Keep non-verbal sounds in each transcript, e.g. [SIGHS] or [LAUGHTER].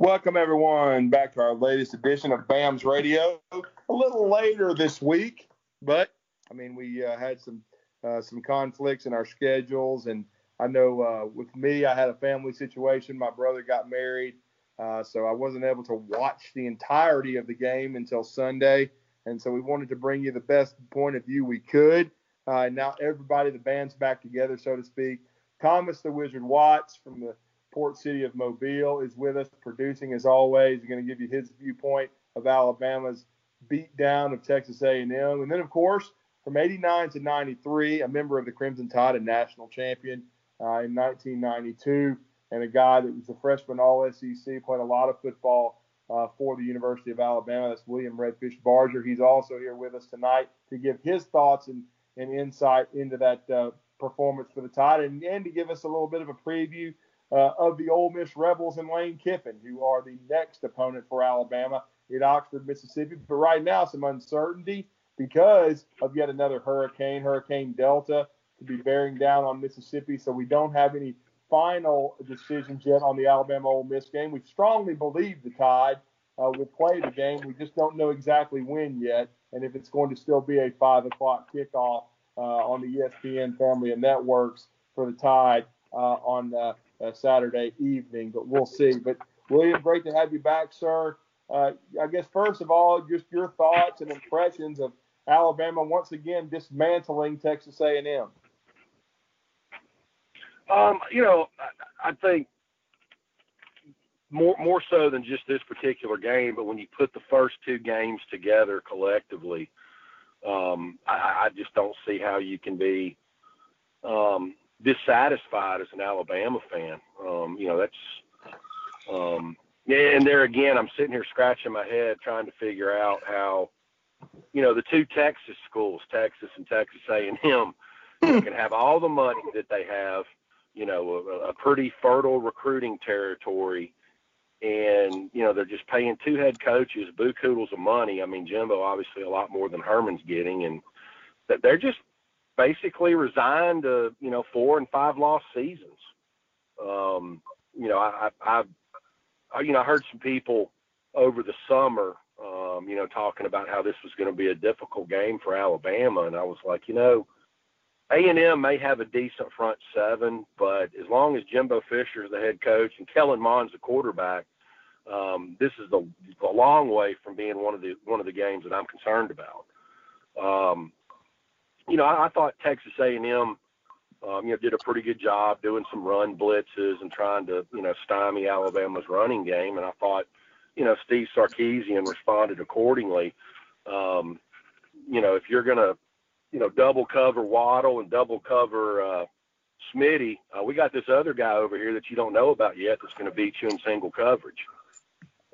Welcome, everyone, back to our latest edition of BAMS Radio. A little later this week, but I mean, we uh, had some uh, some conflicts in our schedules, and I know uh, with me, I had a family situation. My brother got married, uh, so I wasn't able to watch the entirety of the game until Sunday, and so we wanted to bring you the best point of view we could. Uh, now everybody, the band's back together, so to speak. Thomas the Wizard Watts from the Port City of Mobile is with us, producing as always. Going to give you his viewpoint of Alabama's beatdown of Texas A&M, and then of course from 89 to 93, a member of the Crimson Tide, a national champion uh, in 1992, and a guy that was a freshman All SEC, played a lot of football uh, for the University of Alabama. That's William Redfish Barger. He's also here with us tonight to give his thoughts and, and insight into that uh, performance for the Tide and, and to give us a little bit of a preview uh, of the Ole Miss Rebels and Lane Kiffin, who are the next opponent for Alabama at Oxford, Mississippi. But right now, some uncertainty because of yet another hurricane, Hurricane Delta, to be bearing down on Mississippi. So we don't have any final decisions yet on the Alabama Ole Miss game. We strongly believe the Tide uh, will play the game. We just don't know exactly when yet, and if it's going to still be a five o'clock kickoff uh, on the ESPN family of networks for the Tide uh, on uh, Saturday evening. But we'll see. But William, great to have you back, sir. Uh, I guess first of all, just your thoughts and impressions of Alabama once again dismantling Texas A&M? Um, you know, I, I think more more so than just this particular game, but when you put the first two games together collectively, um, I, I just don't see how you can be um, dissatisfied as an Alabama fan. Um, you know, that's um, and there again, I'm sitting here scratching my head trying to figure out how you know, the two Texas schools, Texas and Texas A&M, can have all the money that they have, you know, a, a pretty fertile recruiting territory, and you know they're just paying two head coaches boo bukudos of money. I mean, Jimbo obviously a lot more than Herman's getting, and that they're just basically resigned to you know four and five lost seasons. Um, you know, I, I, I, you know, I heard some people over the summer um, you know, talking about how this was going to be a difficult game for Alabama, and I was like, you know, A and M may have a decent front seven, but as long as Jimbo Fisher is the head coach and Kellen Mond's the quarterback, um, this is a, a long way from being one of the one of the games that I'm concerned about. Um, you know, I, I thought Texas A and M, um, you know, did a pretty good job doing some run blitzes and trying to, you know, stymie Alabama's running game, and I thought you know, Steve Sarkisian responded accordingly. Um, you know, if you're going to, you know, double cover Waddle and double cover uh, Smitty, uh, we got this other guy over here that you don't know about yet that's going to beat you in single coverage.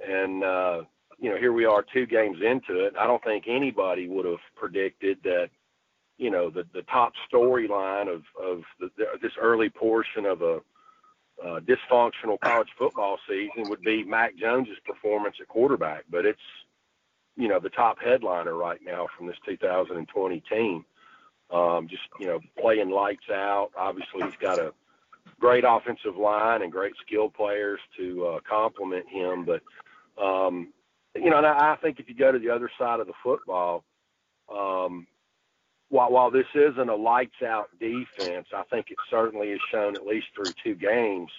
And, uh, you know, here we are two games into it. I don't think anybody would have predicted that, you know, the, the top storyline of, of the, this early portion of a uh, dysfunctional college football season would be Mac Jones's performance at quarterback, but it's you know the top headliner right now from this 2020 team. Um, just you know playing lights out. Obviously, he's got a great offensive line and great skill players to uh, complement him. But um, you know, and I, I think if you go to the other side of the football, um, while while this isn't a lights out defense, I think it certainly has shown at least through two games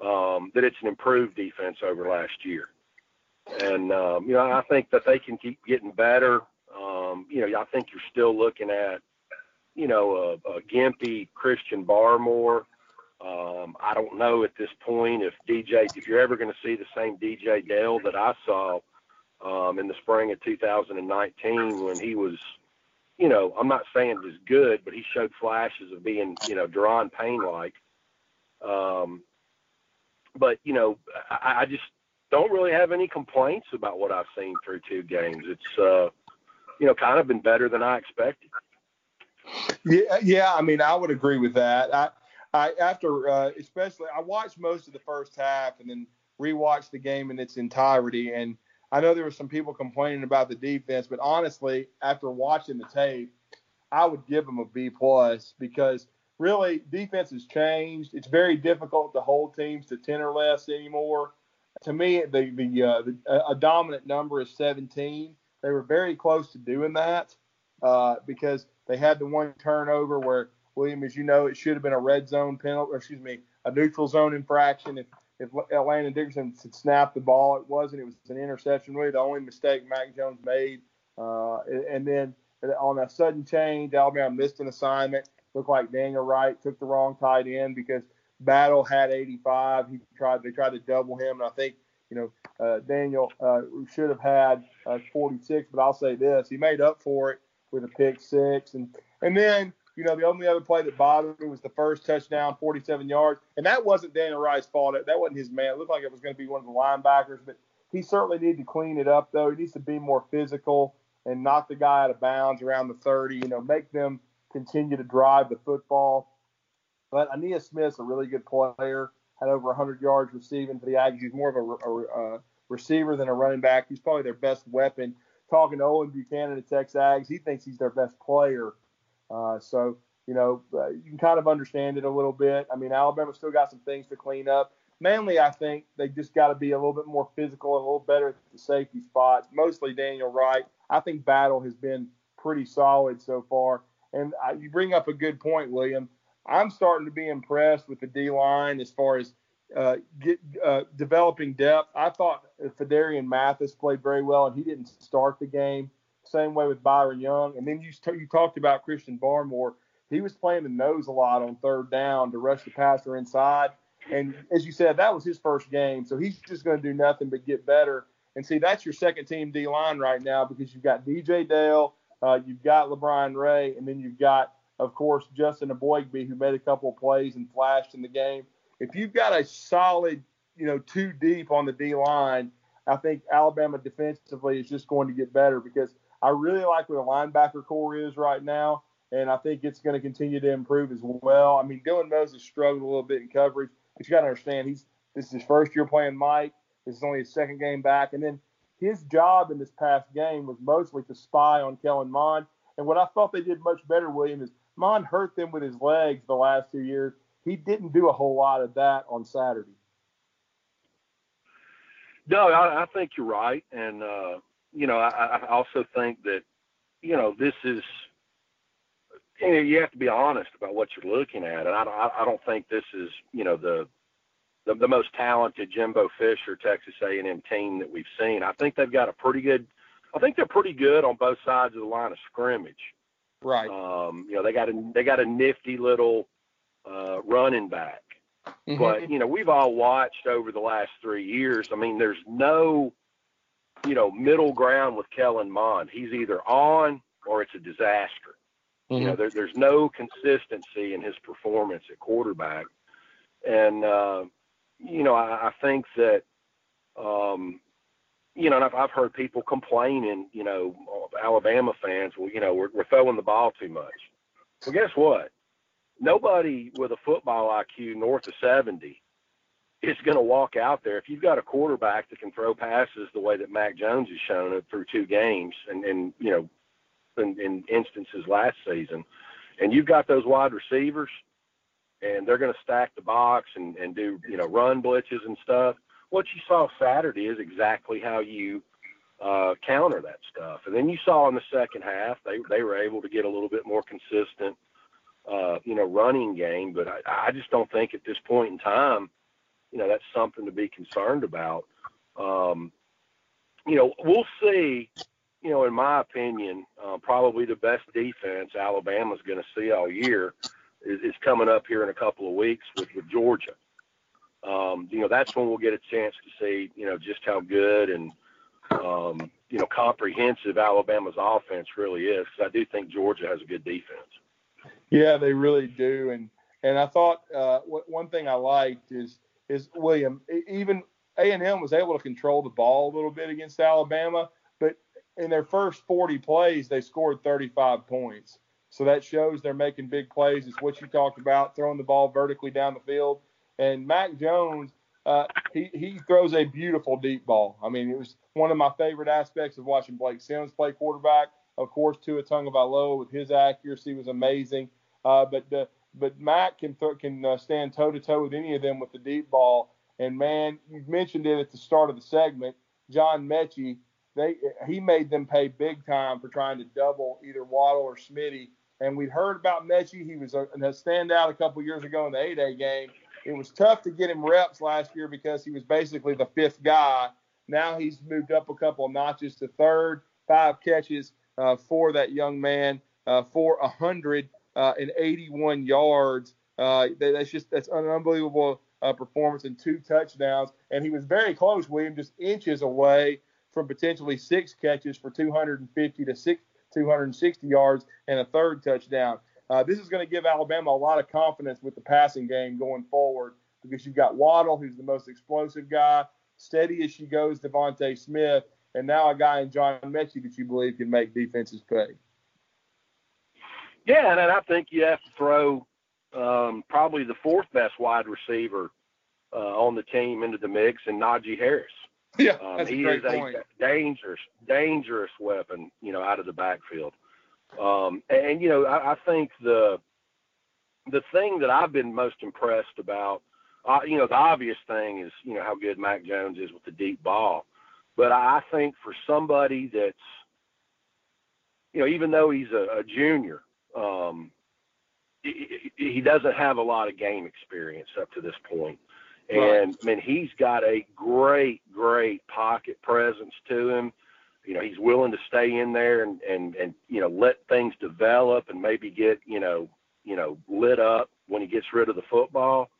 um, that it's an improved defense over last year. And um, you know, I think that they can keep getting better. Um, you know, I think you're still looking at you know a, a gimpy Christian Barmore. Um, I don't know at this point if DJ, if you're ever going to see the same DJ Dale that I saw um, in the spring of 2019 when he was you know, I'm not saying is good, but he showed flashes of being, you know, Daron Payne like. Um, but you know, I, I just don't really have any complaints about what I've seen through two games. It's, uh, you know, kind of been better than I expected. Yeah, yeah. I mean, I would agree with that. I, I after uh, especially I watched most of the first half and then rewatched the game in its entirety and I know there were some people complaining about the defense, but honestly, after watching the tape, I would give them a B plus because really defense has changed. It's very difficult to hold teams to ten or less anymore. to me, the the, uh, the a dominant number is 17. They were very close to doing that uh, because they had the one turnover where William, as you know, it should have been a red zone penalty, or excuse me, a neutral zone infraction. If if Landon Dickerson had snapped the ball, it wasn't. It was an interception. Really, the only mistake Mac Jones made. Uh, and then on a sudden change, Alabama missed an assignment. Looked like Daniel Wright took the wrong tight end because Battle had 85. He tried. They tried to double him, and I think you know uh, Daniel uh, should have had uh, 46. But I'll say this: he made up for it with a pick six, and and then you know the only other play that bothered me was the first touchdown, 47 yards, and that wasn't Daniel Rice's fault. That wasn't his man. It looked like it was going to be one of the linebackers, but he certainly needed to clean it up though. He needs to be more physical and knock the guy out of bounds around the 30. You know, make them continue to drive the football. But Ainias Smith's a really good player. Had over 100 yards receiving for the Aggies. He's more of a, a, a receiver than a running back. He's probably their best weapon. Talking to Owen Buchanan at Texas Ags, he thinks he's their best player. Uh, so you know, uh, you can kind of understand it a little bit. I mean, Alabama still got some things to clean up. Mainly, I think they just got to be a little bit more physical and a little better at the safety spots. Mostly Daniel Wright. I think Battle has been pretty solid so far. And I, you bring up a good point, William. I'm starting to be impressed with the D line as far as uh, get, uh, developing depth. I thought Phidarian Mathis played very well, and he didn't start the game. Same way with Byron Young. And then you, you talked about Christian Barmore. He was playing the nose a lot on third down to rush the passer inside. And as you said, that was his first game. So he's just going to do nothing but get better. And see, that's your second team D line right now because you've got DJ Dale, uh, you've got LaBryan Ray, and then you've got, of course, Justin Eboigbe, who made a couple of plays and flashed in the game. If you've got a solid, you know, two deep on the D line, I think Alabama defensively is just going to get better because I really like where the linebacker core is right now, and I think it's going to continue to improve as well. I mean, Dylan Moses struggled a little bit in coverage, but you got to understand he's this is his first year playing Mike. This is only his second game back, and then his job in this past game was mostly to spy on Kellen Mond. And what I thought they did much better, William, is Mond hurt them with his legs the last two years. He didn't do a whole lot of that on Saturday. No, I, I think you're right, and uh, you know, I, I also think that you know this is you, know, you have to be honest about what you're looking at, and I, don't, I don't think this is you know the the, the most talented Jimbo Fisher Texas A&M team that we've seen. I think they've got a pretty good. I think they're pretty good on both sides of the line of scrimmage. Right. Um, you know, they got a they got a nifty little uh, running back. Mm-hmm. But you know, we've all watched over the last three years. I mean, there's no, you know, middle ground with Kellen Mond. He's either on or it's a disaster. Mm-hmm. You know, there, there's no consistency in his performance at quarterback, and uh, you know, I, I think that, um, you know, and I've, I've heard people complaining, you know, Alabama fans, well, you know, we're, we're throwing the ball too much. Well, guess what? Nobody with a football IQ north of 70 is going to walk out there. If you've got a quarterback that can throw passes the way that Mac Jones has shown it through two games and, and you know, in, in instances last season, and you've got those wide receivers – and they're going to stack the box and, and do you know run blitzes and stuff. What you saw Saturday is exactly how you uh, counter that stuff. And then you saw in the second half they they were able to get a little bit more consistent, uh, you know, running game. But I, I just don't think at this point in time, you know, that's something to be concerned about. Um, you know, we'll see. You know, in my opinion, uh, probably the best defense Alabama's going to see all year is, is coming up here in a couple of weeks with, with Georgia. Um, you know, that's when we'll get a chance to see, you know, just how good and, um, you know, comprehensive Alabama's offense really is. I do think Georgia has a good defense. Yeah, they really do. And and I thought uh, one thing I liked is is William. Even A and M was able to control the ball a little bit against Alabama, but in their first 40 plays, they scored 35 points. So that shows they're making big plays. It's what you talked about, throwing the ball vertically down the field. And Mac Jones, uh, he, he throws a beautiful deep ball. I mean, it was one of my favorite aspects of watching Blake Sims play quarterback. Of course, Tua Tagovailoa with his accuracy was amazing. Uh, but uh, but Mac can th- can uh, stand toe to toe with any of them with the deep ball. And man, you mentioned it at the start of the segment. John Metchie, they he made them pay big time for trying to double either Waddle or Smitty. And we'd heard about Metchie. He was a, a standout a couple years ago in the A-Day game. It was tough to get him reps last year because he was basically the fifth guy. Now he's moved up a couple of notches to third, five catches uh, for that young man uh, for 181 uh, yards. Uh, that's just that's an unbelievable uh, performance and two touchdowns. And he was very close, William, just inches away from potentially six catches for 250 to six, 260 yards and a third touchdown. Uh, this is going to give Alabama a lot of confidence with the passing game going forward because you've got Waddle, who's the most explosive guy, steady as she goes, DeVonta Smith, and now a guy in John Metchie that you believe can make defenses pay. Yeah, and I think you have to throw um, probably the fourth best wide receiver uh, on the team into the mix, and Najee Harris. [LAUGHS] Yeah, um, he is point. a dangerous, dangerous weapon, you know, out of the backfield. Um, and you know, I, I think the the thing that I've been most impressed about, uh, you know, the obvious thing is you know how good Mac Jones is with the deep ball, but I think for somebody that's, you know, even though he's a, a junior, um, he, he doesn't have a lot of game experience up to this point. And right. I mean, he's got a great, great pocket presence to him. You know, he's willing to stay in there and and and you know let things develop and maybe get you know you know lit up when he gets rid of the football.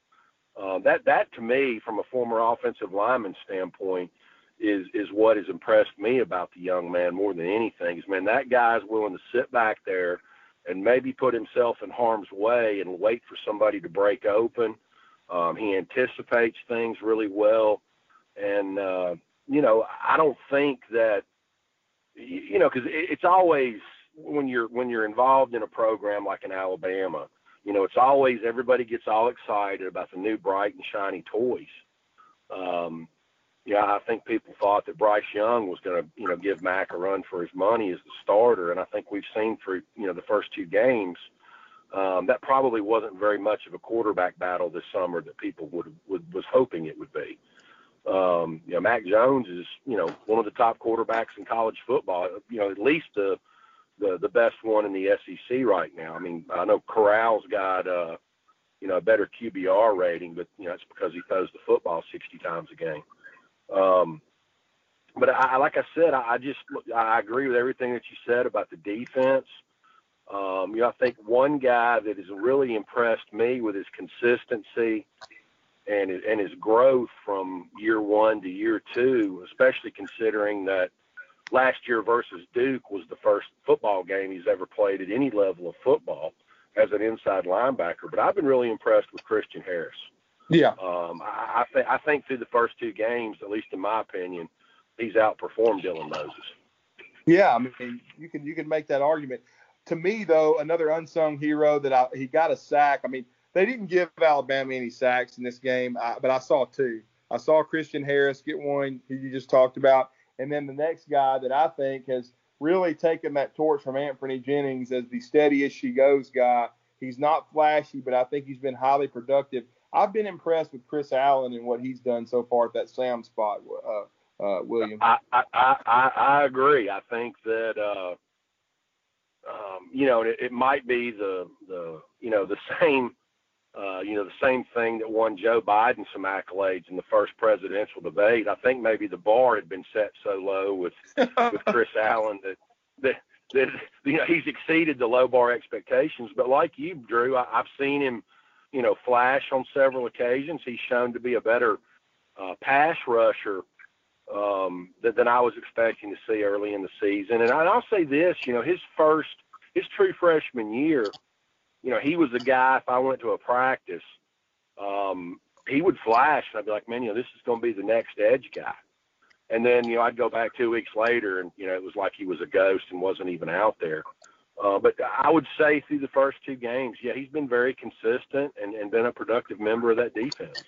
Uh, that that to me, from a former offensive lineman standpoint, is is what has impressed me about the young man more than anything. Is man, that guy's willing to sit back there and maybe put himself in harm's way and wait for somebody to break open um, he anticipates things really well, and uh, you know I don't think that you know because it's always when you're when you're involved in a program like in Alabama, you know it's always everybody gets all excited about the new bright and shiny toys. Um, yeah, I think people thought that Bryce Young was going to, you know, give Mac a run for his money as the starter, and I think we've seen through, you know, the first two games um, that probably wasn't very much of a quarterback battle this summer that people would, would was hoping it would be. Um, you know, Mac Jones is you know one of the top quarterbacks in college football. You know, at least the the the best one in the SEC right now. I mean, I know Corral's got uh, you know a better QBR rating, but you know it's because he throws the football 60 times a game. Um, but I, like I said, I, I just I agree with everything that you said about the defense. Um, you know, I think one guy that has really impressed me with his consistency and his, and his growth from year one to year two, especially considering that last year versus Duke was the first football game he's ever played at any level of football as an inside linebacker. But I've been really impressed with Christian Harris. Yeah. Um, I, I, th- I think through the first two games, at least in my opinion, he's outperformed Dylan Moses. Yeah, I mean, you can you can make that argument to me, though, another unsung hero that I, he got a sack. I mean, they didn't give Alabama any sacks in this game, I, but I saw two. I saw Christian Harris get one, who you just talked about, and then the next guy that I think has really taken that torch from Anthony Jennings as the steady as she goes guy. He's not flashy, but I think he's been highly productive. I've been impressed with Chris Allen and what he's done so far at that Sam spot, uh, uh, William. I, I, I, I agree. I think that uh, um, you know, it, it might be the the you know the same uh, you know the same thing that won Joe Biden some accolades in the first presidential debate. I think maybe the bar had been set so low with with [LAUGHS] Chris Allen that that that you know he's exceeded the low bar expectations. But like you, Drew, I, I've seen him you know flash on several occasions. He's shown to be a better uh, pass rusher um, than, than I was expecting to see early in the season. And I'll say this, you know, his first, his true freshman year, you know, he was the guy. If I went to a practice, um, he would flash, and I'd be like, man, you know, this is going to be the next edge guy. And then, you know, I'd go back two weeks later, and you know, it was like he was a ghost and wasn't even out there. Uh, but I would say through the first two games, yeah, he's been very consistent and, and been a productive member of that defense.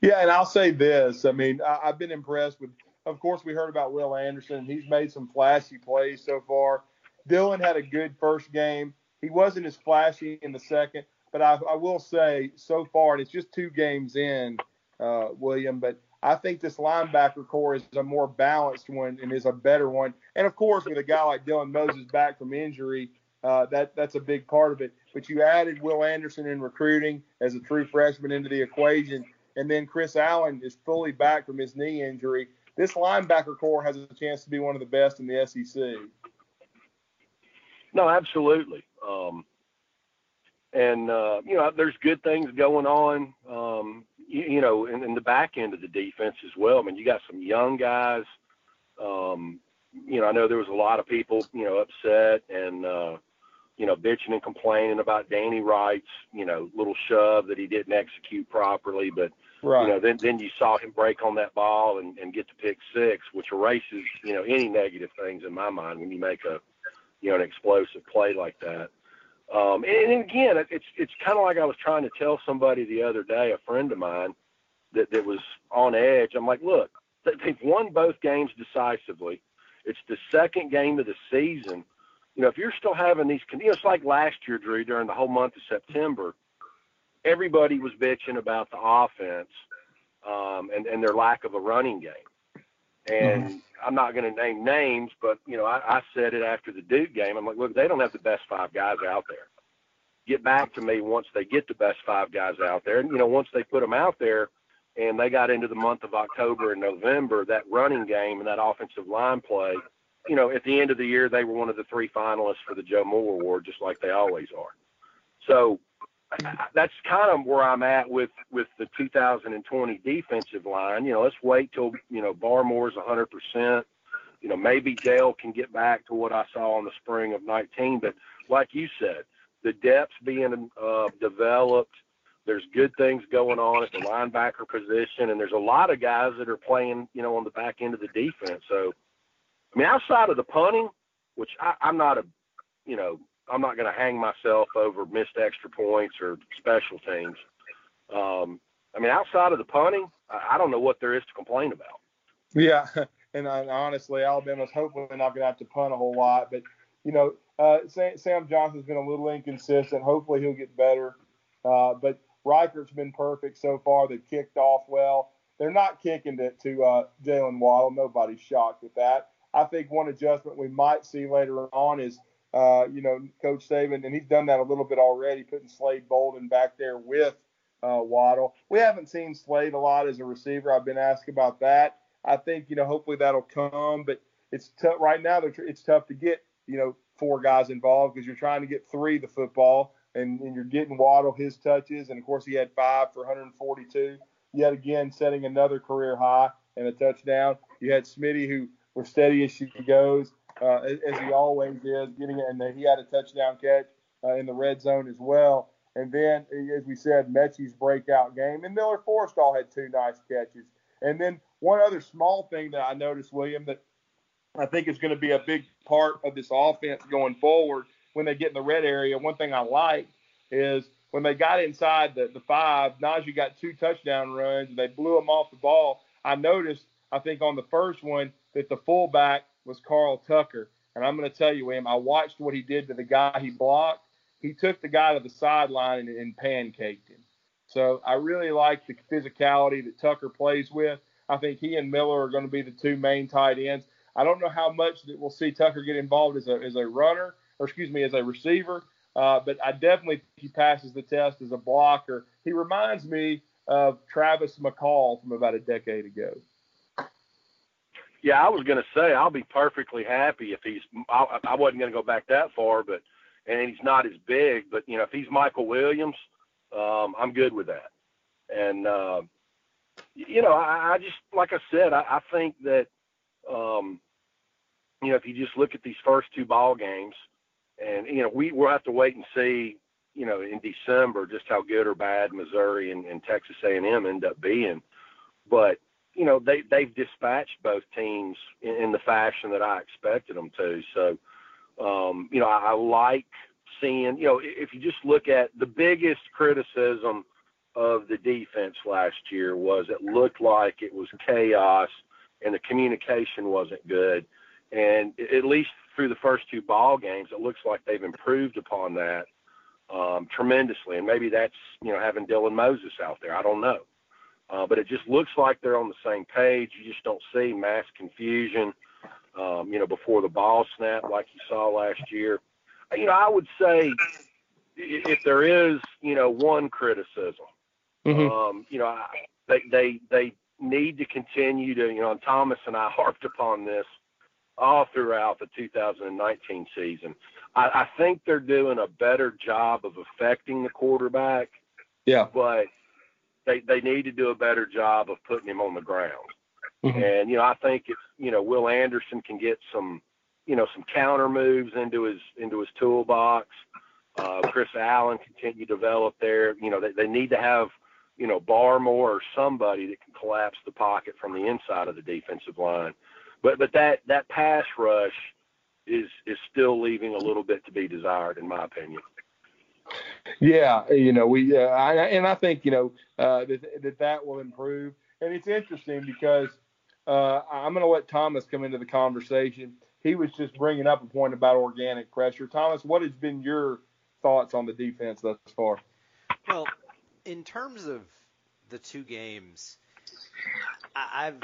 Yeah, and I'll say this. I mean, I, I've been impressed with of course, we heard about Will Anderson. He's made some flashy plays so far. Dylan had a good first game. He wasn't as flashy in the second, but I, I will say so far, and it's just two games in, uh, William, but I think this linebacker core is a more balanced one and is a better one. And of course, with a guy like Dylan Moses back from injury, uh, that that's a big part of it. But you added Will Anderson in recruiting as a true freshman into the equation, and then Chris Allen is fully back from his knee injury. This linebacker core has a chance to be one of the best in the SEC. No, absolutely. Um, and uh, you know, there's good things going on. Um, you, you, know, in, in, the back end of the defense as well. I mean, you got some young guys. Um, you know, I know there was a lot of people, you know, upset and uh, you know, bitching and complaining about Danny Wright's, you know, little shove that he didn't execute properly. But right. you know, then then you saw him break on that ball and, and get to pick six, which erases, you know, any negative things in my mind when you make a, you know, an explosive play like that. Um, and, and again, it's it's kind of like I was trying to tell somebody the other day, a friend of mine, that that was on edge. I'm like, look, they've won both games decisively. It's the second game of the season. You know, if you're still having these, you know, it's like last year, Drew, during the whole month of September, everybody was bitching about the offense um, and and their lack of a running game. And mm-hmm. I'm not going to name names, but you know, I, I said it after the Duke game. I'm like, look, they don't have the best five guys out there. Get back to me once they get the best five guys out there. And you know, once they put them out there, and they got into the month of October and November, that running game and that offensive line play, you know, at the end of the year, they were one of the three finalists for the Joe Moore Award, just like they always are. So that's kind of where I'm at with with the 2020 defensive line. You know, let's wait till you know Barmore's 100 percent. You know, maybe Dale can get back to what I saw in the spring of 19. But like you said, the depth's being uh, developed. There's good things going on at the linebacker position, and there's a lot of guys that are playing, you know, on the back end of the defense. So, I mean, outside of the punting, which I, I'm not a, you know, I'm not going to hang myself over missed extra points or special teams. Um, I mean, outside of the punting, I, I don't know what there is to complain about. Yeah, [LAUGHS] and I, honestly, Alabama's hopefully not going to have to punt a whole lot. But you know, uh, Sam, Sam, Johnson's been a little inconsistent. Hopefully, he'll get better. Uh, but Reichard's been perfect so far. They've kicked off well. They're not kicking it to uh, Jaylen Waddle. Nobody's shocked with that. I think one adjustment we might see later on is uh, you know, Coach Saban, and he's done that a little bit already, putting Slade Bolden back there with uh, Waddle. We haven't seen Slade a lot as a receiver. I've been asked about that. I think you know, hopefully that'll come, but it's tough right now. It's tough to get you know four guys involved because you're trying to get three the football, and, and you're getting Waddle his touches, and of course he had five for 142. Yet again, setting another career high and a touchdown. You had Smitty who was steady as she goes uh, as he always is, getting it. And he had a touchdown catch uh, in the red zone as well. And then, as we said, Metchie's breakout game, and Miller Forristall had two nice catches. And then one other small thing that I noticed, William, that I think is going to be a big part of this offense going forward when they get in the red area. One thing I like is when they got inside the, the five, Najee got two touchdown runs and they blew them off the ball. I noticed, I think on the first one, that the fullback was Carl Tucker. And I'm going to tell you, William, I watched what he did to the guy he blocked. He took the guy to the sideline and, and pancaked him. So I really like the physicality that Tucker plays with. I think he and Miller are going to be the two main tight ends. I don't know how much that we'll see Tucker get involved as a, as a runner, or excuse me, as a receiver, uh, but I definitely think he passes the test as a blocker. He reminds me of Travis McCall from about a decade ago. Yeah, I was going to say I'll be perfectly happy if he's. I, I wasn't going to go back that far, but and he's not as big. But you know, if he's Michael Williams, um, I'm good with that. And uh, you know, I, I just like I said, I, I think that um, you know if you just look at these first two ball games, and you know we we'll have to wait and see. You know, in December, just how good or bad Missouri and, and Texas A&M end up being. But you know they they've dispatched both teams in, in the fashion that I expected them to. So um, you know I, I like seeing you know if you just look at the biggest criticism of the defense last year was it looked like it was chaos and the communication wasn't good. And at least through the first two ball games, it looks like they've improved upon that um, tremendously. And maybe that's you know having Dylan Moses out there. I don't know. Uh, but it just looks like they're on the same page. You just don't see mass confusion, um, you know, before the ball snap like you saw last year. You know, I would say if there is, you know, one criticism, mm-hmm. um, you know, they they they need to continue to, you know, and Thomas and I [LAUGHS] harped upon this all throughout the 2019 season. I, I think they're doing a better job of affecting the quarterback. Yeah. But they they need to do a better job of putting him on the ground. Mm-hmm. And you know, I think if you know Will Anderson can get some, you know, some counter moves into his into his toolbox. Uh, Chris Allen continue to develop there. You know, they, they need to have you know, Barmore or somebody that can collapse the pocket from the inside of the defensive line. But but that that pass rush is is still leaving a little bit to be desired, in my opinion. Yeah, you know, we uh, I, and I think you know uh, that, that that will improve. And it's interesting because uh, I'm going to let Thomas come into the conversation. He was just bringing up a point about organic pressure. Thomas, what has been your thoughts on the defense thus far? Well, in terms of the two games, I've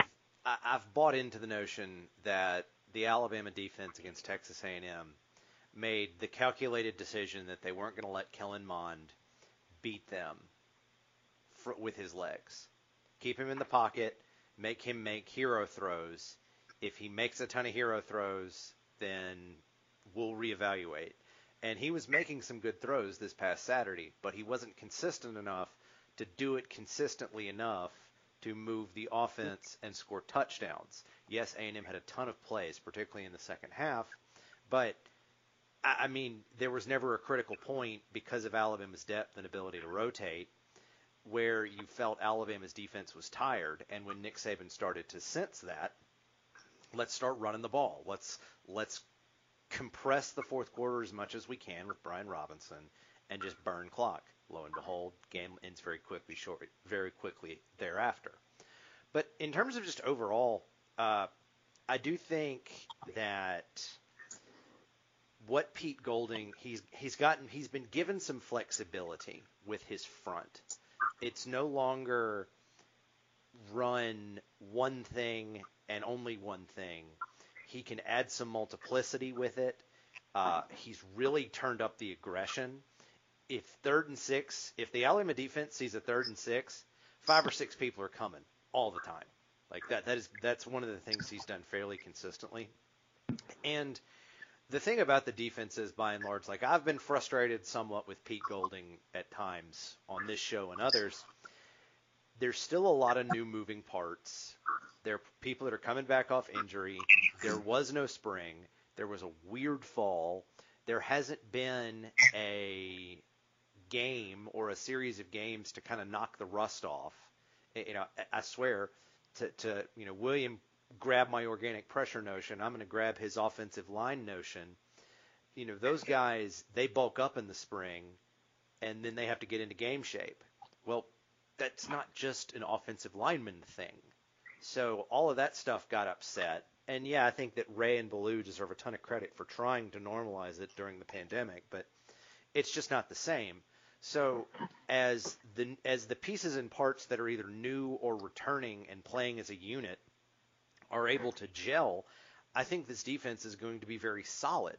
I've bought into the notion that the Alabama defense against Texas A&M made the calculated decision that they weren't going to let Kellen Mond beat them for, with his legs. Keep him in the pocket, make him make hero throws. If he makes a ton of hero throws, then we'll reevaluate and he was making some good throws this past Saturday, but he wasn't consistent enough to do it consistently enough to move the offense and score touchdowns. Yes, A&M had a ton of plays, particularly in the second half, but I mean, there was never a critical point because of Alabama's depth and ability to rotate where you felt Alabama's defense was tired, and when Nick Saban started to sense that, let's start running the ball. Let's let's compress the fourth quarter as much as we can with Brian Robinson and just burn clock. Lo and behold, game ends very quickly, short, very quickly thereafter. But in terms of just overall, uh, I do think that what Pete Golding he's he's gotten he's been given some flexibility with his front. It's no longer run one thing and only one thing he can add some multiplicity with it. Uh, he's really turned up the aggression. If third and six, if the Alabama defense sees a third and six, five or six people are coming all the time. Like that. That is that's one of the things he's done fairly consistently. And the thing about the defense is, by and large, like I've been frustrated somewhat with Pete Golding at times on this show and others. There's still a lot of new moving parts. There are people that are coming back off injury. There was no spring. There was a weird fall. There hasn't been a game or a series of games to kind of knock the rust off. You know, I swear to, to you know William grab my organic pressure notion. I'm going to grab his offensive line notion. You know, those guys they bulk up in the spring, and then they have to get into game shape. Well, that's not just an offensive lineman thing. So all of that stuff got upset. And yeah, I think that Ray and Ballou deserve a ton of credit for trying to normalize it during the pandemic, but it's just not the same. So as the as the pieces and parts that are either new or returning and playing as a unit are able to gel, I think this defense is going to be very solid.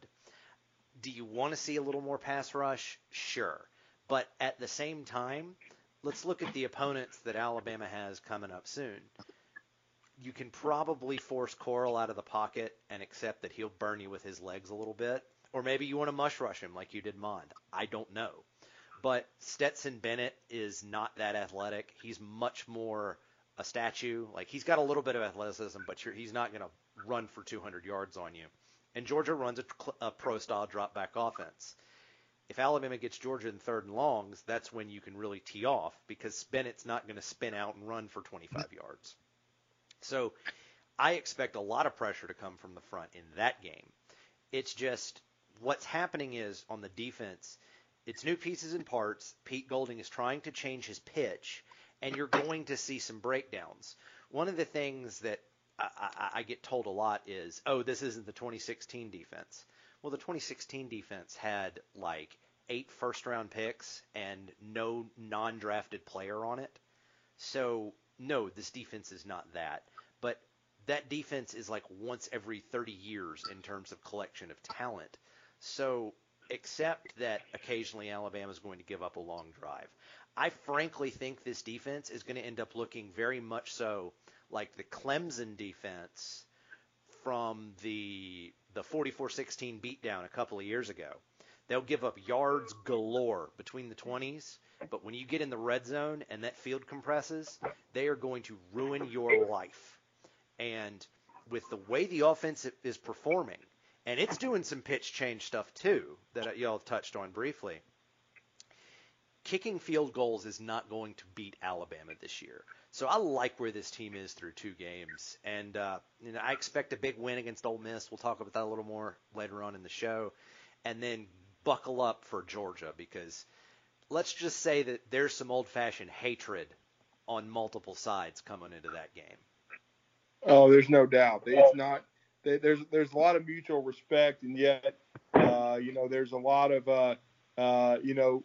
Do you want to see a little more pass rush? Sure. But at the same time, let's look at the opponents that Alabama has coming up soon you can probably force Corral out of the pocket and accept that he'll burn you with his legs a little bit. Or maybe you want to mush rush him like you did Mond. I don't know. But Stetson Bennett is not that athletic. He's much more a statue. Like he's got a little bit of athleticism, but he's not going to run for 200 yards on you. And Georgia runs a, a pro style drop back offense. If Alabama gets Georgia in third and longs, that's when you can really tee off because Bennett's not going to spin out and run for 25 yards. So I expect a lot of pressure to come from the front in that game. It's just what's happening is on the defense, it's new pieces and parts. Pete Golding is trying to change his pitch, and you're going to see some breakdowns. One of the things that I, I, I get told a lot is, oh, this isn't the 2016 defense. Well, the 2016 defense had like eight first round picks and no non drafted player on it. So no, this defense is not that. But that defense is like once every 30 years in terms of collection of talent. So except that occasionally Alabama is going to give up a long drive. I frankly think this defense is going to end up looking very much so like the Clemson defense from the the 44-16 beatdown a couple of years ago. They'll give up yards galore between the 20s, but when you get in the red zone and that field compresses, they are going to ruin your life. And with the way the offense is performing, and it's doing some pitch change stuff too that y'all have touched on briefly. Kicking field goals is not going to beat Alabama this year. So I like where this team is through two games, and uh, you know I expect a big win against Ole Miss. We'll talk about that a little more later on in the show, and then buckle up for Georgia because let's just say that there's some old-fashioned hatred on multiple sides coming into that game. Oh, there's no doubt. It's not there's there's a lot of mutual respect, and yet, uh, you know, there's a lot of uh, uh, you know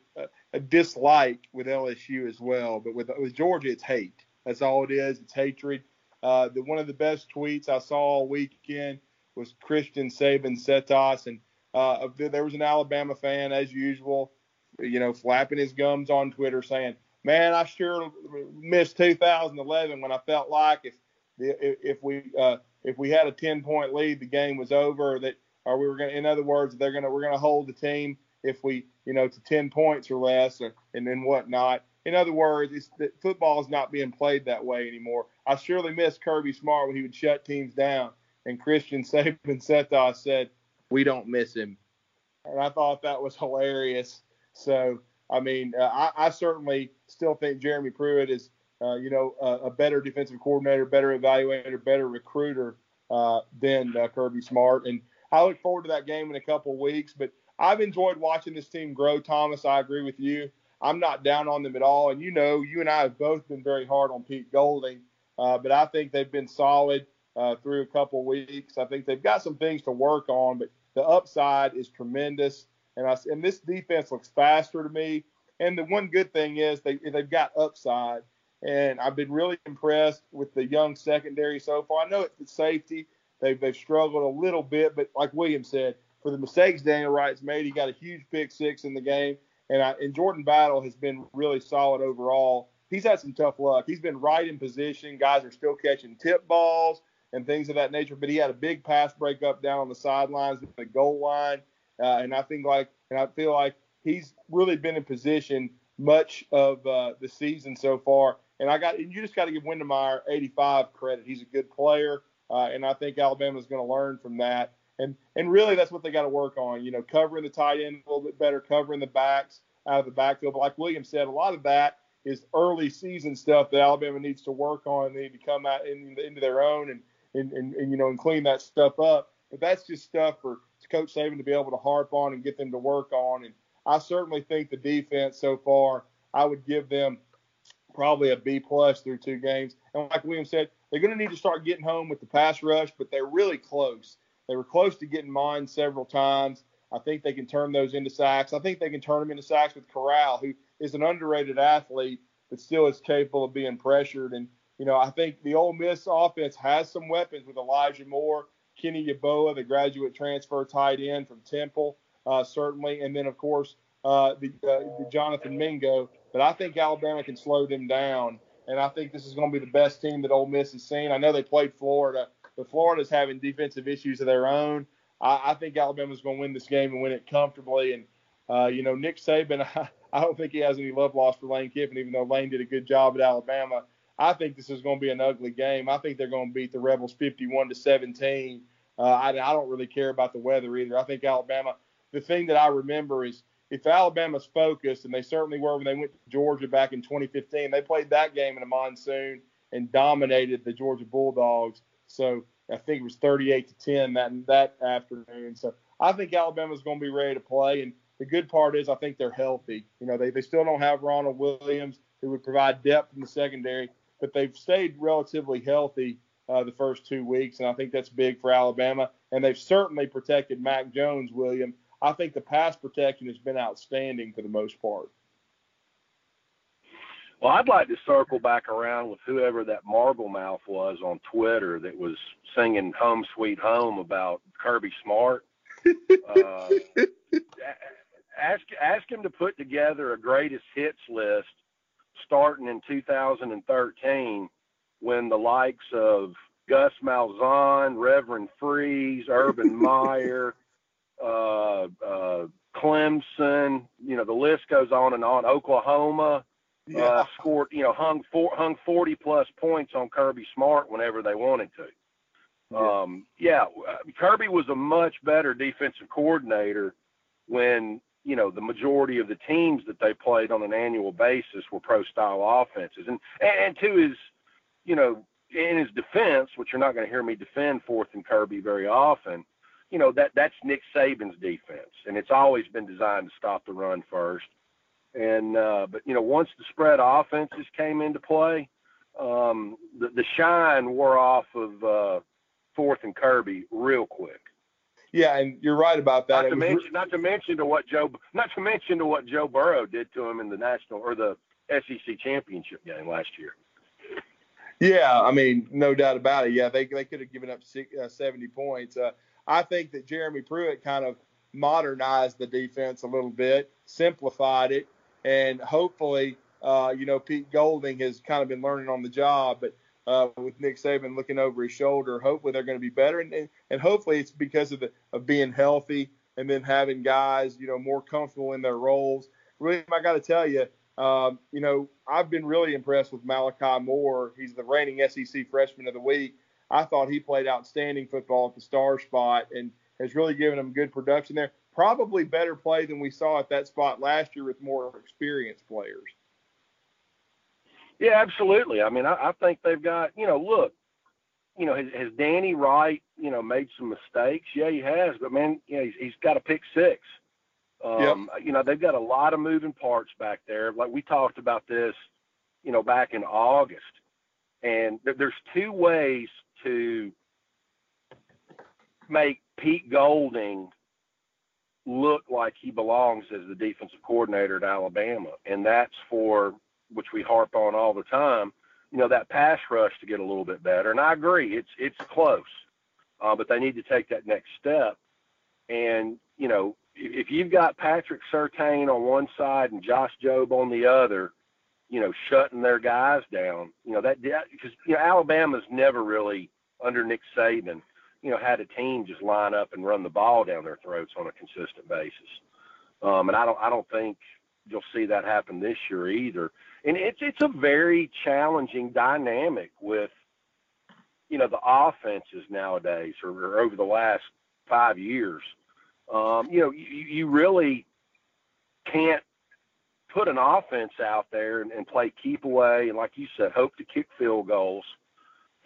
a, dislike with LSU as well. But with with Georgia, it's hate. That's all it is. It's hatred. Uh, the one of the best tweets I saw all weekend was Kristen Saban Setas, and uh, there was an Alabama fan as usual, you know, flapping his gums on Twitter saying, "Man, I sure missed 2011 when I felt like if if we uh, if we had a 10 point lead, the game was over. That or we were going. In other words, they're going to we're going to hold the team if we you know to 10 points or less, or, and then whatnot. In other words, it's, football is not being played that way anymore. I surely miss Kirby Smart when he would shut teams down. And Kristen [LAUGHS] Saban said, "We don't miss him," and I thought that was hilarious. So I mean, uh, I, I certainly still think Jeremy Pruitt is uh, you know, a, a, better defensive coordinator, better evaluator, better recruiter uh, than uh, Kirby Smart. And I look forward to that game in a couple of weeks. But I've enjoyed watching this team grow. Thomas, I agree with you. I'm not down on them at all. And you know, you and I have both been very hard on Pete Golding, uh, but I think they've been solid uh, through a couple weeks. I think they've got some things to work on, but the upside is tremendous. And I and this defense looks faster to me. And the one good thing is they they've got upside and I've been really impressed with the young secondary so far. I know it's the safety; they've they've struggled a little bit, but like William said, for the mistakes Daniel Wright's made, he got a huge pick six in the game, and I, and Jordan Battle has been really solid overall. He's had some tough luck. He's been right in position. Guys are still catching tip balls and things of that nature, but he had a big pass breakup down on the sidelines the goal line, uh, and I think like and I feel like he's really been in position much of uh, the season so far and I got and you just got to give Wydermyer 85 credit. He's a good player, uh, and I think Alabama's going to learn from that. And and really that's what they got to work on. You know, covering the tight end a little bit better, covering the backs out of the backfield. But like William said, a lot of that is early season stuff that Alabama needs to work on. They need to come out in, into their own and, and, and, and you know and clean that stuff up. But that's just stuff for Coach Saban to be able to harp on and get them to work on. And I certainly think the defense so far, I would give them probably a B plus through two games. And like William said, they're going to need to start getting home with the pass rush, but they're really close. They were close to getting Mond several times. I think they can turn those into sacks. I think they can turn them into sacks with Corral, who is an underrated athlete, but still is capable of being pressured. And you know, I think the Ole Miss offense has some weapons with Elijah Moore, Kenny Yeboah, the graduate transfer tight end from Temple, uh, certainly, and then of course uh, the, uh, the Jonathan Mingo but I think Alabama can slow them down, and I think this is going to be the best team that Ole Miss has seen. I know they played Florida, but Florida's having defensive issues of their own. I, I think Alabama's going to win this game and win it comfortably. And uh, you know, Nick Saban, I, [LAUGHS] I don't think he has any love lost for Lane Kiffin, even though Lane did a good job at Alabama. I think this is going to be an ugly game. I think they're going to beat the Rebels 51 to 17. Uh, I, I don't really care about the weather either. I think Alabama. The thing that I remember is if Alabama's focused, and they certainly were when they went to Georgia back in 2015, they played that game in a monsoon and dominated the Georgia Bulldogs. So I think it was 38 to 10 that that afternoon. So I think Alabama's going to be ready to play. And the good part is I think they're healthy. You know, they, they still don't have Ronald Williams who would provide depth in the secondary, but they've stayed relatively healthy uh, the first two weeks, and I think that's big for Alabama. And they've certainly protected Mac Jones, William, I think the pass protection has been outstanding for the most part. Well, I'd like to circle back around with whoever that marble mouth was on Twitter that was singing "Home Sweet Home" about Kirby Smart. Uh, ask ask him to put together a greatest hits list starting in 2013 when the likes of Gus Malzahn, Reverend Freeze, Urban [LAUGHS] Meyer, uh, uh, Clemson, you know, the list goes on and on. Oklahoma yeah. uh, scored, you know, hung four, hung 40 plus points on Kirby Smart whenever they wanted to. Yeah. Um, yeah, Kirby was a much better defensive coordinator when you know the majority of the teams that they played on an annual basis were pro style offenses, and and to his, you know, in his defense, which you're not going to hear me defend Forth and Kirby very often, you know that that's Nick Saban's defense, and it's always been designed to stop the run first. And uh, but you know once the spread offenses came into play, um, the, the shine wore off of uh, Forth and Kirby real quick. Yeah, and you're right about that. Not to mention, not to mention to what Joe, not to mention to what Joe Burrow did to him in the national or the SEC championship game last year. Yeah, I mean, no doubt about it. Yeah, they they could have given up six, uh, 70 points. Uh, I think that Jeremy Pruitt kind of modernized the defense a little bit, simplified it, and hopefully, uh, you know, Pete Golding has kind of been learning on the job, but uh, with Nick Saban looking over his shoulder, hopefully they're going to be better, and, and, hopefully it's because of the of being healthy and then having guys, you know, more comfortable in their roles. Really, I got to tell you, um, you know, I've been really impressed with Malachi Moore. He's the reigning SEC Freshman of the Week. I thought he played outstanding football at the star spot and has really given them good production there. Probably better play than we saw at that spot last year with more experienced players. Yeah, absolutely. I mean, I, I think they've got, you know, look, you know, has, has Danny Wright, you know, made some mistakes? Yeah, he has, but man, you know, he's, he's got a pick six. Um, yep. You know, they've got a lot of moving parts back there. Like we talked about this, you know, back in August. And th- there's two ways to make Pete Golding look like he belongs as the defensive coordinator at Alabama, and that's for which we harp on all the time. You know that pass rush to get a little bit better, and I agree, it's it's close, uh, but they need to take that next step. And you know, if, if you've got Patrick Surtain on one side and Josh Jobe on the other, you know, shutting their guys down, you know that because you know Alabama's never really under Nick Saban you know, had a team just line up and run the ball down their throats on a consistent basis. Um, and I don't, I don't think you'll see that happen this year either. And it's, it's a very challenging dynamic with, you know, the offenses nowadays or, or over the last five years. Um, you know, you, you really can't put an offense out there and, and play keep away and, like you said, hope to kick field goals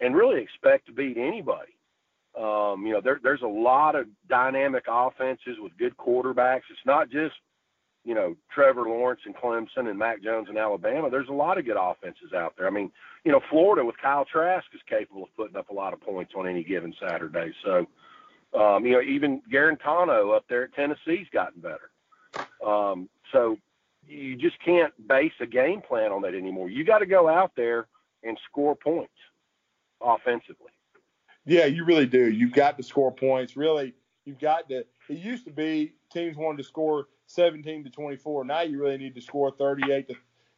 and really expect to beat anybody. Um, you know, there, there's a lot of dynamic offenses with good quarterbacks. It's not just, you know, Trevor Lawrence and Clemson and Mac Jones in Alabama. There's a lot of good offenses out there. I mean, you know, Florida with Kyle Trask is capable of putting up a lot of points on any given Saturday. So, um, you know, even Guarantano up there at Tennessee's gotten better. Um, so you just can't base a game plan on that anymore. You got to go out there and score points offensively. Yeah, you really do. You've got to score points. Really, you've got to. It used to be teams wanted to score 17 to 24. Now you really need to score 38 to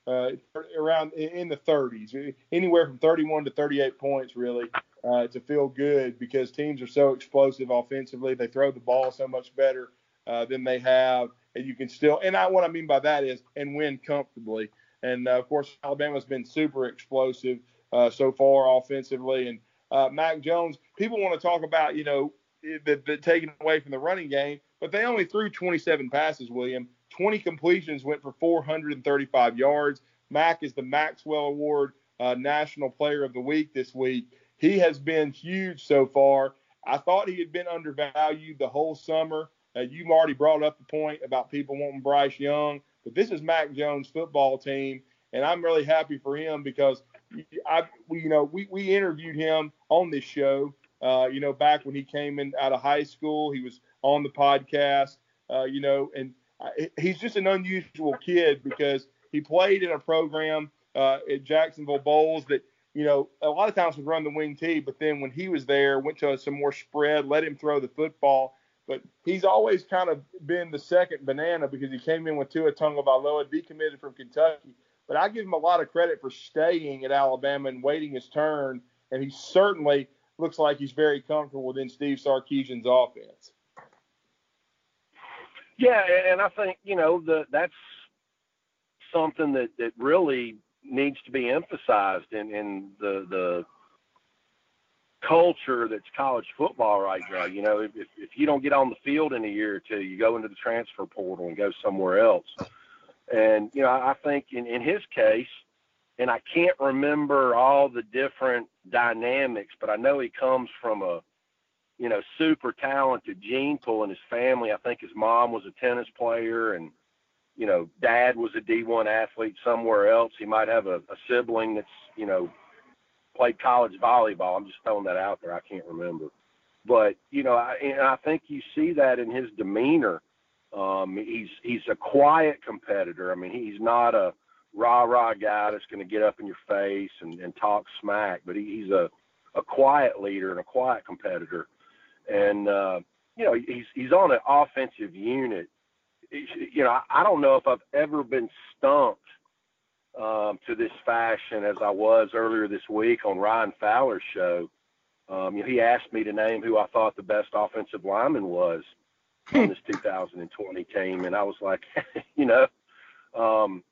uh, around in the 30s, anywhere from 31 to 38 points, really, uh, to feel good because teams are so explosive offensively. They throw the ball so much better uh, than they have, and you can still. And I, what I mean by that is, and win comfortably. And uh, of course, Alabama's been super explosive uh, so far offensively, and uh, Mac Jones. People want to talk about, you know, the, the taking away from the running game, but they only threw 27 passes, William. 20 completions went for 435 yards. Mac is the Maxwell Award uh, National Player of the Week this week. He has been huge so far. I thought he had been undervalued the whole summer. Uh, you've already brought up the point about people wanting Bryce Young, but this is Mac Jones' football team, and I'm really happy for him because I, you know, we, we interviewed him on this show, uh, you know, back when he came in out of high school. He was on the podcast, uh, you know, and I, he's just an unusual kid because he played in a program uh, at Jacksonville Bolles that you know a lot of times would run the wing T, but then when he was there, went to some more spread, let him throw the football. But he's always kind of been the second banana because he came in with Tua Tagovailoa, decommitted from Kentucky. But I give him a lot of credit for staying at Alabama and waiting his turn, and he certainly looks like he's very comfortable within Steve Sarkisian's offense. Yeah, and I think you know the that's something that that really needs to be emphasized in in the the culture that's college football right now. You know, if if you don't get on the field in a year or two, you go into the transfer portal and go somewhere else. And you know, I think in in his case, and I can't remember all the different dynamics, but I know he comes from a you know super talented gene pool in his family. I think his mom was a tennis player and you know, dad was a D1 athlete somewhere else. He might have a, a sibling that's, you know, played college volleyball. I'm just throwing that out there. I can't remember. But, you know, I, and I think you see that in his demeanor. Um, he's he's a quiet competitor. I mean, he's not a rah rah guy that's going to get up in your face and, and talk smack, but he, he's a a quiet leader and a quiet competitor. And uh, you know, he's he's on an offensive unit you know, I don't know if I've ever been stumped um, to this fashion as I was earlier this week on Ryan Fowler's show. Um, you know, he asked me to name who I thought the best offensive lineman was on this 2020 team, and I was like, [LAUGHS] you know, um,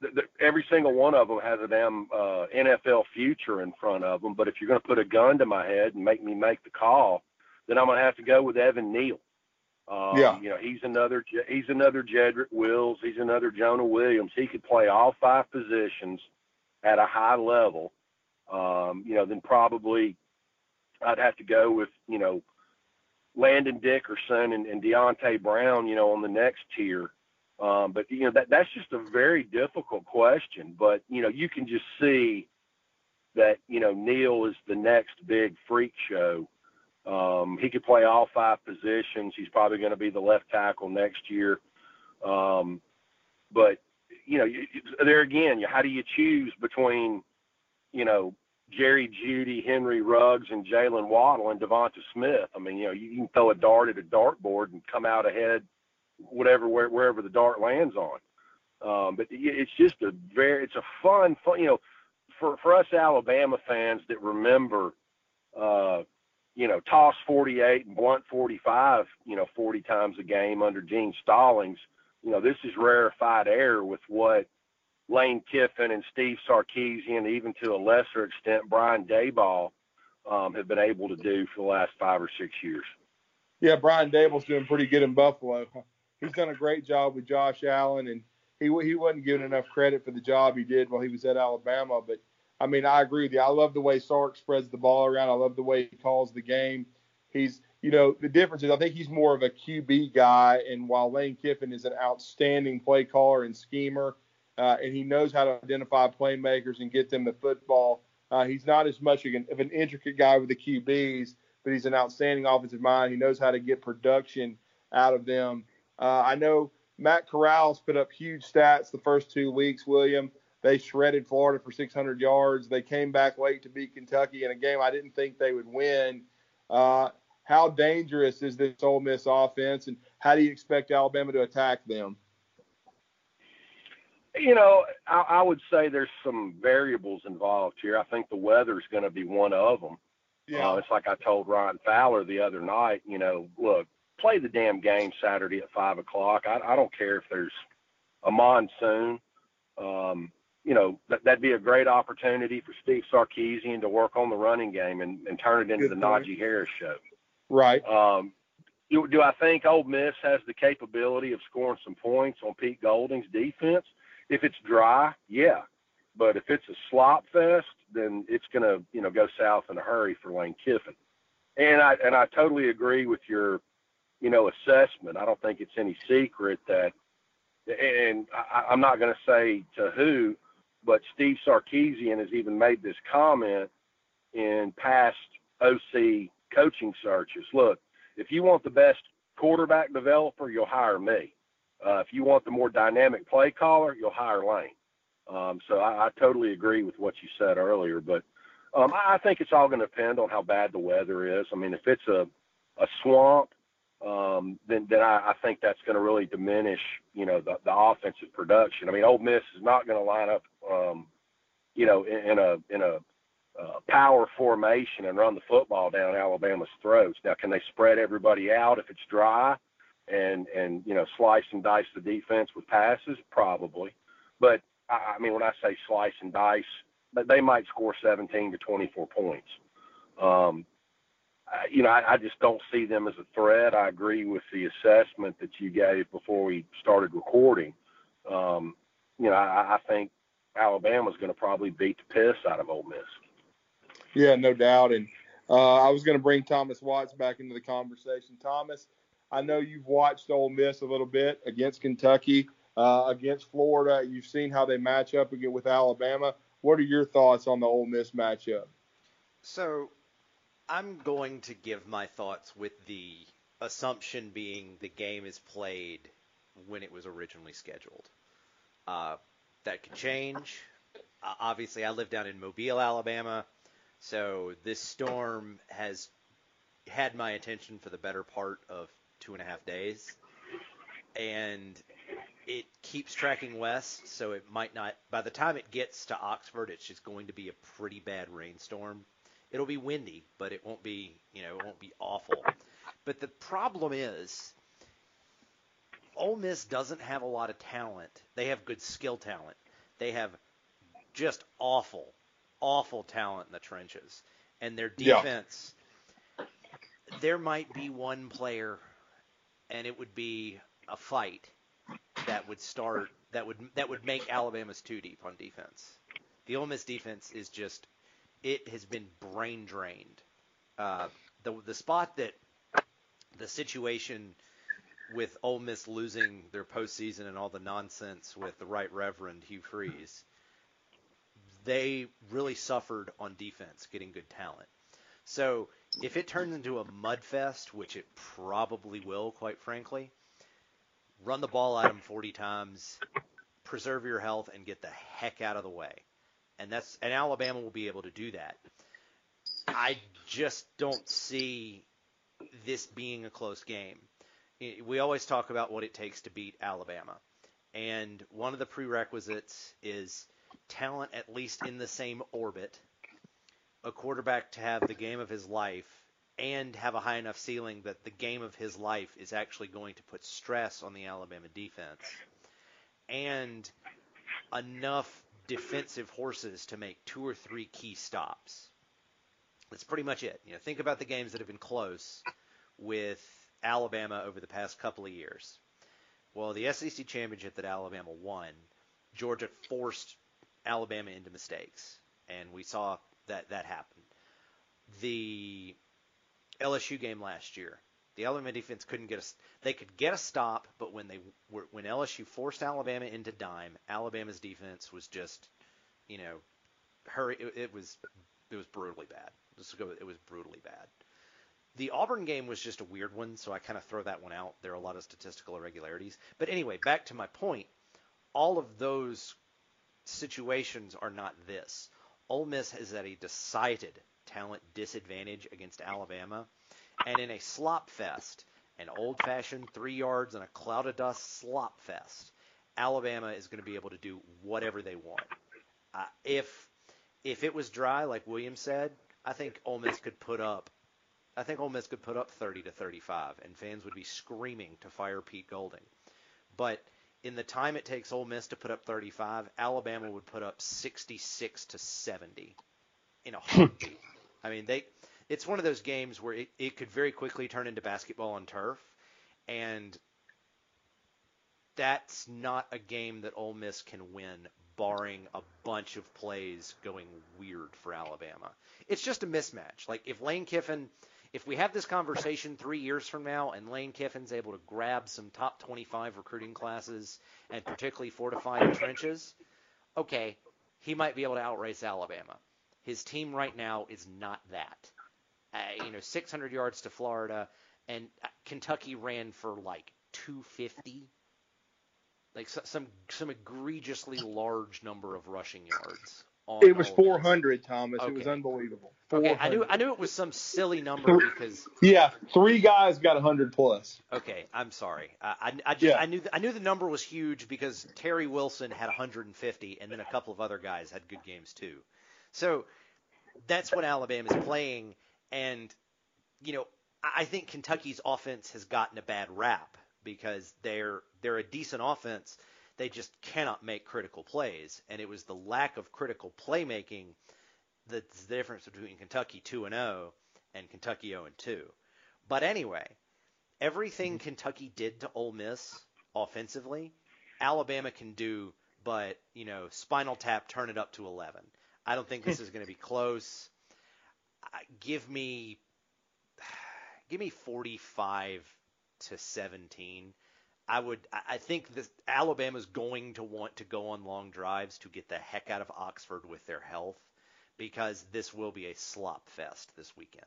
th- th- every single one of them has a damn uh, NFL future in front of them. But if you're going to put a gun to my head and make me make the call, then I'm going to have to go with Evan Neal. Um, yeah. You know, he's another he's another Jedrick Wills. He's another Jonah Williams. He could play all five positions at a high level. Um, you know, then probably I'd have to go with you know Landon Dickerson and, and Deonte Brown. You know, on the next tier. Um, but you know that that's just a very difficult question. But you know, you can just see that you know Neal is the next big freak show um, he could play all five positions. He's probably going to be the left tackle next year. Um, but you know, there again, how do you choose between, you know, Jerry Jeudy, Henry Ruggs, and Jaylen Waddle and Devonta Smith? I mean, you know, you can throw a dart at a dartboard and come out ahead, whatever where, wherever the dart lands on. Um, but it's just a very, it's a fun, fun, you know, for for us Alabama fans that remember. Uh, you know, toss 48 and blunt 45, you know, 40 times a game under Gene Stallings. You know, this is rarefied air with what Lane Kiffin and Steve Sarkisian, even to a lesser extent Brian Daboll, um, have been able to do for the last five or six years. Yeah, Brian Daboll's doing pretty good in Buffalo. He's done a great job with Josh Allen, and he he wasn't given enough credit for the job he did while he was at Alabama, but – I mean, I agree with you. I love the way Sark spreads the ball around. I love the way he calls the game. He's, you know, the difference is I think he's more of a QB guy, and while Lane Kiffin is an outstanding play caller and schemer, uh, and he knows how to identify playmakers and get them the football. Uh, he's not as much of an, intricate guy with the QBs, but he's an outstanding offensive mind. He knows how to get production out of them. Uh, I know Matt Corral's put up huge stats the first two weeks, William. They shredded Florida for 600 yards. They came back late to beat Kentucky in a game I didn't think they would win. Uh, how dangerous is this Ole Miss offense, and how do you expect Alabama to attack them? You know, I, I would say there's some variables involved here. I think the weather is going to be one of them. Yeah. Uh, it's like I told Ryan Fowler the other night. You know, look, play the damn game Saturday at five o'clock. I, I don't care if there's a monsoon. Um, you know, that, that'd be a great opportunity for Steve Sarkisian to work on the running game and, and turn it into Good the point. Najee Harris show. Right. Um, do, do I think Ole Miss has the capability of scoring some points on Pete Golding's defense? If it's dry, yeah. But if it's a slop fest, then it's going to, you know, go south in a hurry for Lane Kiffin. And I and I totally agree with your, you know, assessment. I don't think it's any secret that, and I, I'm not going to say to who, but Steve Sarkisian has even made this comment in past OC coaching searches. Look, if you want the best quarterback developer, you'll hire me. Uh, if you want the more dynamic play caller, you'll hire Lane. Um, so I, I totally agree with what you said earlier, but um, I, I think it's all going to depend on how bad the weather is. I mean, if it's a a swamp, um, then then I, I think that's going to really diminish, you know, the, the offensive production. I mean, Ole Miss is not going to line up, um, you know, in, in a in a uh, power formation and run the football down Alabama's throats. Now, can they spread everybody out if it's dry, and and you know slice and dice the defense with passes? Probably, but I, I mean when I say slice and dice, they might score 17 to 24 points. Um, you know, I, I just don't see them as a threat. I agree with the assessment that you gave before we started recording. Um, you know, I, I think Alabama's going to probably beat the piss out of Ole Miss. Yeah, no doubt. And uh, I was going to bring Thomas Watts back into the conversation. Thomas, I know you've watched Ole Miss a little bit against Kentucky, uh, against Florida. You've seen how they match up again with Alabama. What are your thoughts on the Ole Miss matchup? So, I'm going to give my thoughts with the assumption being the game is played when it was originally scheduled. Uh, that could change. Uh, obviously, I live down in Mobile, Alabama. So this storm has had my attention for the better part of two and a half days, and it keeps tracking west. So it might not. By the time it gets to Oxford, it's just going to be a pretty bad rainstorm. It'll be windy, but it won't be, you know, it won't be awful. But the problem is, Ole Miss doesn't have a lot of talent. They have good skill talent. They have just awful awful talent in the trenches, and their defense. Yeah. There might be one player, and it would be a fight that would start that would that would make Alabama's too deep on defense. The Ole Miss defense is just it has been brain drained. Uh, the the spot that the situation with Ole Miss losing their postseason and all the nonsense with the Right Reverend Hugh Freeze they really suffered on defense getting good talent. So if it turns into a mudfest, which it probably will, quite frankly, run the ball at them 40 times, preserve your health, and get the heck out of the way. And that's and Alabama will be able to do that. I just don't see this being a close game. We always talk about what it takes to beat Alabama. And one of the prerequisites is talent at least in the same orbit, a quarterback to have the game of his life, and have a high enough ceiling that the game of his life is actually going to put stress on the Alabama defense, and enough defensive horses to make two or three key stops. That's pretty much it. You know, think about the games that have been close with Alabama over the past couple of years. Well, the SEC championship that Alabama won, Georgia forced Alabama into mistakes, and we saw that that happen. The LSU game last year, the Alabama defense couldn't get a they could get a stop, but when they were when LSU forced Alabama into dime, Alabama's defense was just, you know, hurry. It, it was it was brutally bad. Let's go. It was brutally bad. The Auburn game was just a weird one, so I kind of throw that one out. There are a lot of statistical irregularities. But anyway, back to my point. All of those situations are not this. Ole Miss is at a decided talent disadvantage against Alabama, and in a slop fest, an old-fashioned three yards and a cloud of dust slop fest, Alabama is going to be able to do whatever they want. Uh, if if it was dry, like William said, I think Ole Miss could put up. I think Ole Miss could put up 30 to 35, and fans would be screaming to fire Pete Golding. But in the time it takes Ole Miss to put up 35, Alabama would put up 66 to 70 in a [LAUGHS] heartbeat. I mean, they it's one of those games where it, it could very quickly turn into basketball on turf, and that's not a game that Ole Miss can win, barring a bunch of plays going weird for Alabama. It's just a mismatch. Like if Lane Kiffin if we have this conversation three years from now and Lane Kiffin's able to grab some top 25 recruiting classes and particularly fortify the trenches, okay, he might be able to outrace Alabama. His team right now is not that. Uh, you know, 600 yards to Florida, and uh, Kentucky ran for like 250. like some some egregiously large number of rushing yards. It was 400, Thomas. Okay. It was unbelievable. Okay, I knew I knew it was some silly number because yeah, three guys got 100 plus. Okay, I'm sorry. I I, I just yeah. I knew I knew the number was huge because Terry Wilson had 150, and then a couple of other guys had good games too. So that's what Alabama's playing, and you know I think Kentucky's offense has gotten a bad rap because they're they're a decent offense they just cannot make critical plays, and it was the lack of critical playmaking that's the difference between Kentucky 2 and 0 and Kentucky 0 and 2. But anyway, everything mm-hmm. Kentucky did to Ole Miss offensively, Alabama can do, but you know, spinal tap, turn it up to 11. I don't think this is going to be [LAUGHS] close. Give me, [SIGHS] give me 45 to 17. I would I think that Alabama's going to want to go on long drives to get the heck out of Oxford with their health because this will be a slop fest this weekend.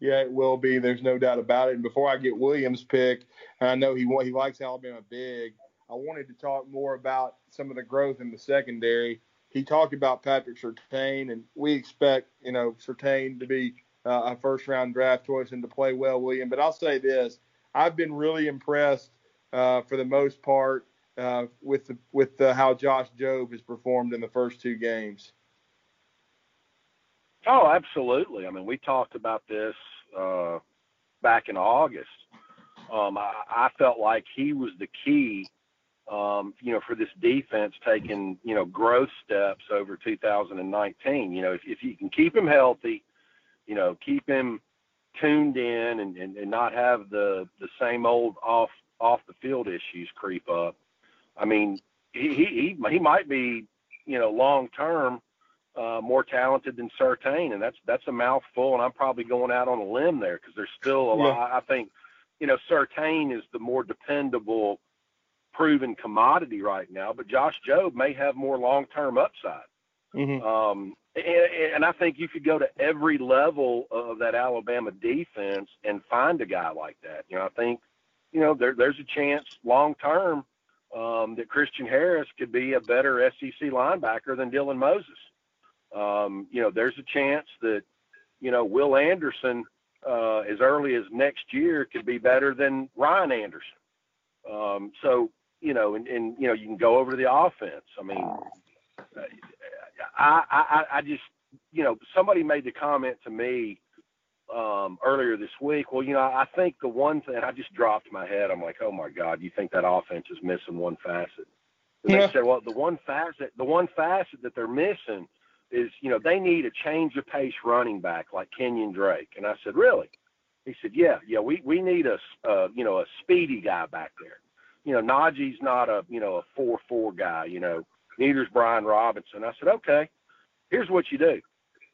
Yeah, it will be. There's no doubt about it. And before I get Williams' pick, I know he he likes Alabama big. I wanted to talk more about some of the growth in the secondary. He talked about Patrick Surtain, and we expect you know Surtain to be uh, a first round draft choice and to play well, William. But I'll say this: I've been really impressed uh, for the most part uh, with the, with the, how Josh Jobe has performed in the first two games. Oh, absolutely. I mean, we talked about this uh, back in August. Um, I, I felt like he was the key, um, you know, for this defense taking, you know, growth steps over 2019. You know, if, if you can keep him healthy, you know, keep him tuned in and, and, and not have the the same old off off the field issues creep up. I mean, he he he might be, you know, long term uh, more talented than Surtain, and that's that's a mouthful. And I'm probably going out on a limb there because there's still a yeah. lot. I think, you know, Surtain is the more dependable, proven commodity right now, but Josh Jobe may have more long term upside. Mm-hmm. Um, and, and I think you could go to every level of that Alabama defense and find a guy like that. You know, I think, you know, there, there's a chance long term um, that Christian Harris could be a better SEC linebacker than Dylan Moses. Um, you know, there's a chance that, you know, Will Anderson uh, as early as next year could be better than Ryan Anderson. Um, so, you know, and, and, you know, you can go over to the offense. I mean, I, I, I just, you know, somebody made the comment to me um, earlier this week. Well, you know, I think the one thing I just dropped my head. I'm like, oh my God, you think that offense is missing one facet? And yeah. they said, well, the one facet, the one facet that they're missing is, you know, they need a change of pace running back like Kenyon Drake. And I said, really? He said, yeah, yeah, we we need a, uh, you know, a speedy guy back there. You know, Najee's not a, you know, a four four guy. You know, neither's Brian Robinson. I said, okay, here's what you do.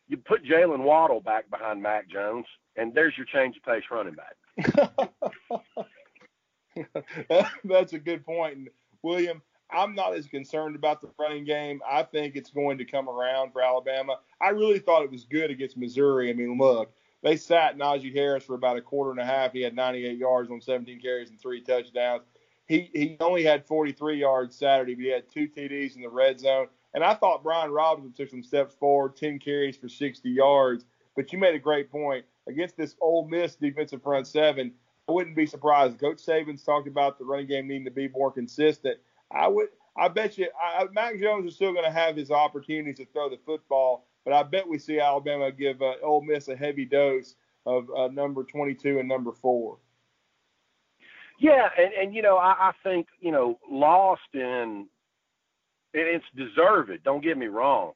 You put Jalen Waddle back behind Mac Jones, and there's your change of pace running back. [LAUGHS] That's a good point. And William, I'm not as concerned about the running game. I think it's going to come around for Alabama. I really thought it was good against Missouri. I mean, look, they sat Najee Harris for about a quarter and a half. He had 98 yards on 17 carries and three touchdowns. He he only had 43 yards Saturday, but he had two TDs in the red zone. And I thought Brian Robinson took some steps forward, 10 carries for 60 yards. But you made a great point against this Ole Miss defensive front seven. I wouldn't be surprised. Coach Saban's talked about the running game needing to be more consistent. I would. I bet you, I, Mac Jones is still going to have his opportunities to throw the football, but I bet we see Alabama give uh, Ole Miss a heavy dose of uh, number 22 and number four. Yeah, and and you know I, I think you know lost in and it's deserved. Don't get me wrong.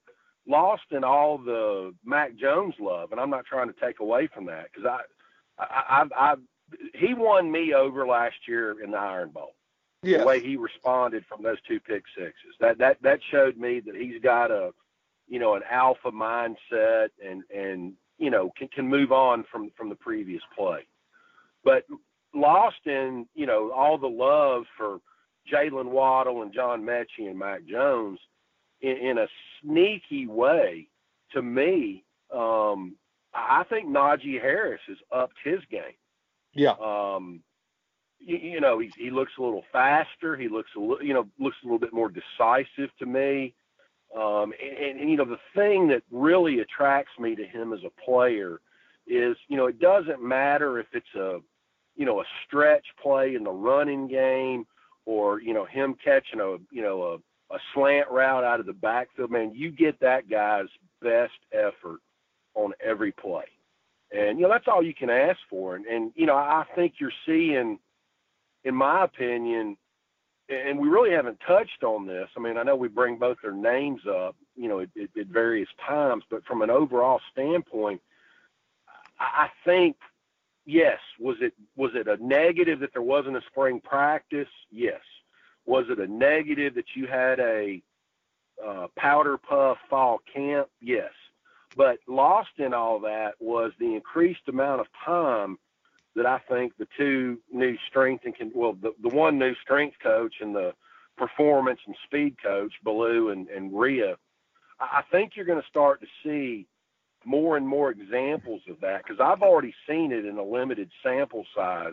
Lost in all the Mac Jones love, and I'm not trying to take away from that because I, I, I, I, he won me over last year in the Iron Bowl. Yes. The way he responded from those two pick sixes, that that that showed me that he's got a, you know, an alpha mindset and and you know can can move on from from the previous play. But lost in you know all the love for Jaylen Waddle and John Metchie and Mac Jones in, in a sneaky way. To me, um, I think Najee Harris has upped his game. Yeah. Um, you, you know, he he looks a little faster. He looks a little, you know, looks a little bit more decisive to me. Um, and, and you know, the thing that really attracts me to him as a player is, you know, it doesn't matter if it's a, you know, a stretch play in the running game or you know him catching a, you know, a, a slant route out of the backfield. Man, you get that guy's best effort on every play. And you know that's all you can ask for. And, and you know I think you're seeing, in my opinion, and we really haven't touched on this. I mean, I know we bring both their names up, you know, at, at, various times, but from an overall standpoint, I think, yes, was it was it a negative that there wasn't a spring practice? Yes. Was it a negative that you had a uh, powder puff fall camp? Yes. But lost in all that was the increased amount of time that I think the two new strength and can well the, the one new strength coach and the performance and speed coach, Ballou and, and Rhea, I think you're going to start to see more and more examples of that because I've already seen it in a limited sample size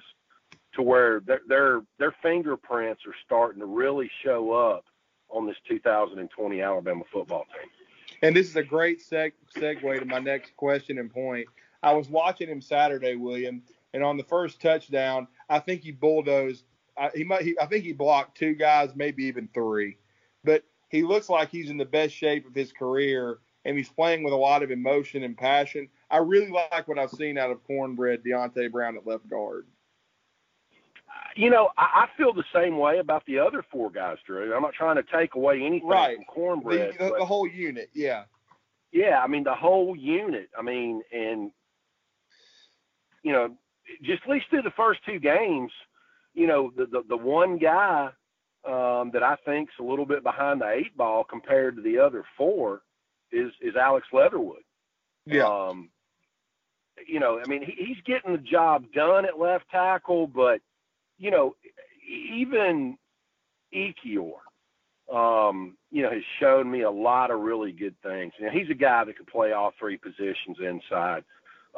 to where their, their their fingerprints are starting to really show up on this 2020 Alabama football team. And this is a great seg- segue to my next question and point. I was watching him Saturday, William, and on the first touchdown, I think he bulldozed. I, he might. He, I think he blocked two guys, maybe even three. But he looks like he's in the best shape of his career, and he's playing with a lot of emotion and passion. I really like what I've seen out of Cornbread Deonte Brown at left guard. You know, I, I feel the same way about the other four guys, Drew. I'm not trying to take away anything right. from Cornbread. The, the, the whole unit, yeah. Yeah, I mean the whole unit. I mean, and you know, just at least through the first two games, you know, the the, the one guy um, that I think's a little bit behind the eight ball compared to the other four is is Alex Leatherwood. Yeah. Um, you know, I mean, he, he's getting the job done at left tackle, but you know, even Ekiyor, um, you know, has shown me a lot of really good things. You know, he's a guy that could play all three positions inside.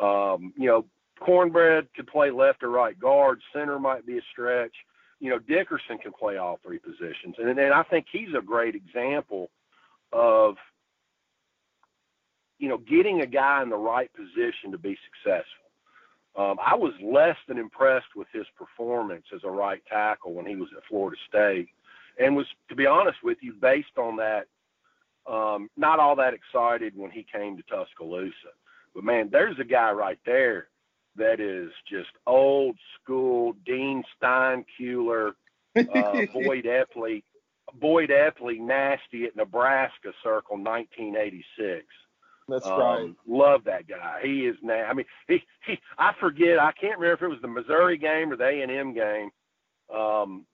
Um, you know, Cornbread could play left or right guard. Center might be a stretch. You know, Dickerson can play all three positions, and and I think he's a great example of you know getting a guy in the right position to be successful. Um, I was less than impressed with his performance as a right tackle when he was at Florida State, and was, to be honest with you, based on that, um, not all that excited when he came to Tuscaloosa. But man, there's a guy right there that is just old school Dean Steinkuhler, uh, [LAUGHS] Boyd Epley, Boyd Epley nasty at Nebraska Circle 1986. That's um, right. Love that guy. He is now. I mean, he he. I forget. I can't remember if it was the Missouri game or the A and M game. Um,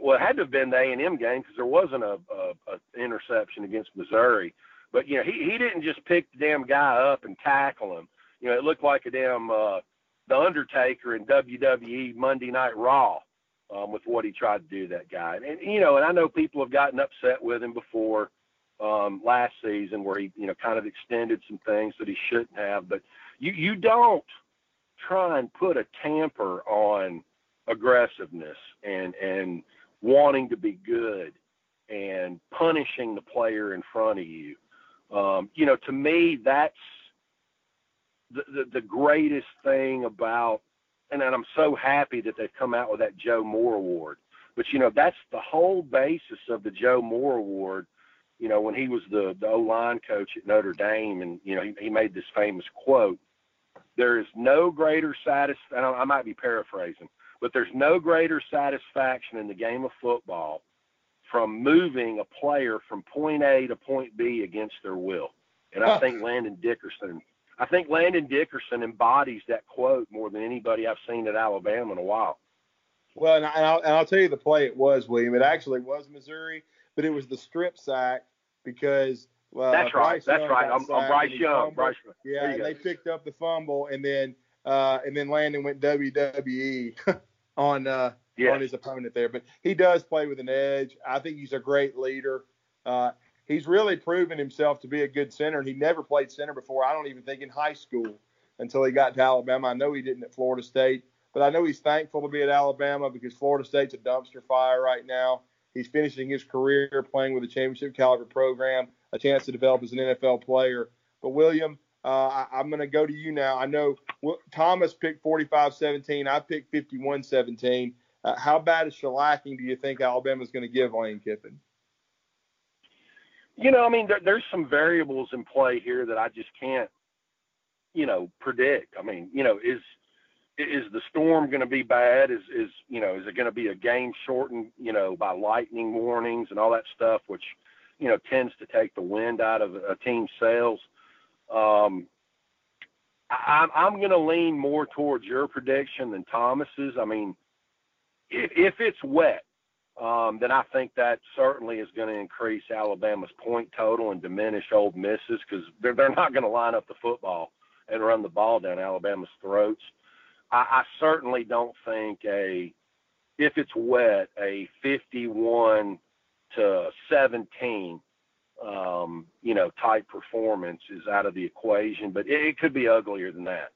well, it had to have been the A and M game because there wasn't a, a, a interception against Missouri. But you know, he he didn't just pick the damn guy up and tackle him. You know, it looked like a damn uh, the Undertaker in WWE Monday Night Raw um, with what he tried to do that guy. And, and you know, and I know people have gotten upset with him before um, last season where he you know kind of extended some things that he shouldn't have. But you you don't try and put a tamper on aggressiveness and and wanting to be good and punishing the player in front of you. Um, you know, to me, that's the, the, the greatest thing about, and, and I'm so happy that they've come out with that Joe Moore Award. But you know, that's the whole basis of the Joe Moore Award. You know, when he was the, the O line coach at Notre Dame, and you know, he, he made this famous quote: "There is no greater satisfaction." I might be paraphrasing, but there's no greater satisfaction in the game of football from moving a player from point A to point B against their will. And I think Landon Dickerson I think Landon Dickerson embodies that quote more than anybody I've seen at Alabama in a while. Well, and, I, will and I'll tell you the play it was, William. It actually was Missouri, but it was the strip sack because. Uh, that's right. That's right. I'm, I'm Bryce Young. Bryce. Yeah, and they picked up the fumble, and then uh, and then Landon went WWE [LAUGHS] on uh, yes. on his opponent there. But he does play with an edge. I think he's a great leader. Uh, he's really proven himself to be a good center. And he never played center before. I don't even think in high school until he got to Alabama. I know he didn't at Florida State. but I know he's thankful to be at Alabama because Florida State's a dumpster fire right now. He's finishing his career playing with a championship caliber program, a chance to develop as an NFL player. But William, uh, I, am going to go to you now. I know Thomas picked 45-17. I picked 51-17. Uh, how bad a shellacking do you think Alabama's going to give Lane Kiffin? You know, I mean, there, there's some variables in play here that I just can't, you know, predict. I mean, you know, is is the storm going to be bad? Is is you know, is it going to be a game shortened, you know, by lightning warnings and all that stuff, which you know tends to take the wind out of a team's sails? Um, I, I'm going to lean more towards your prediction than Thomas's. I mean, if, if it's wet, um, then I think that certainly is going to increase Alabama's point total and diminish Ole Miss's because they're they're not going to line up the football and run the ball down Alabama's throats. I, I certainly don't think a if it's wet a 51 to 17 um, you know type performance is out of the equation, but it, it could be uglier than that.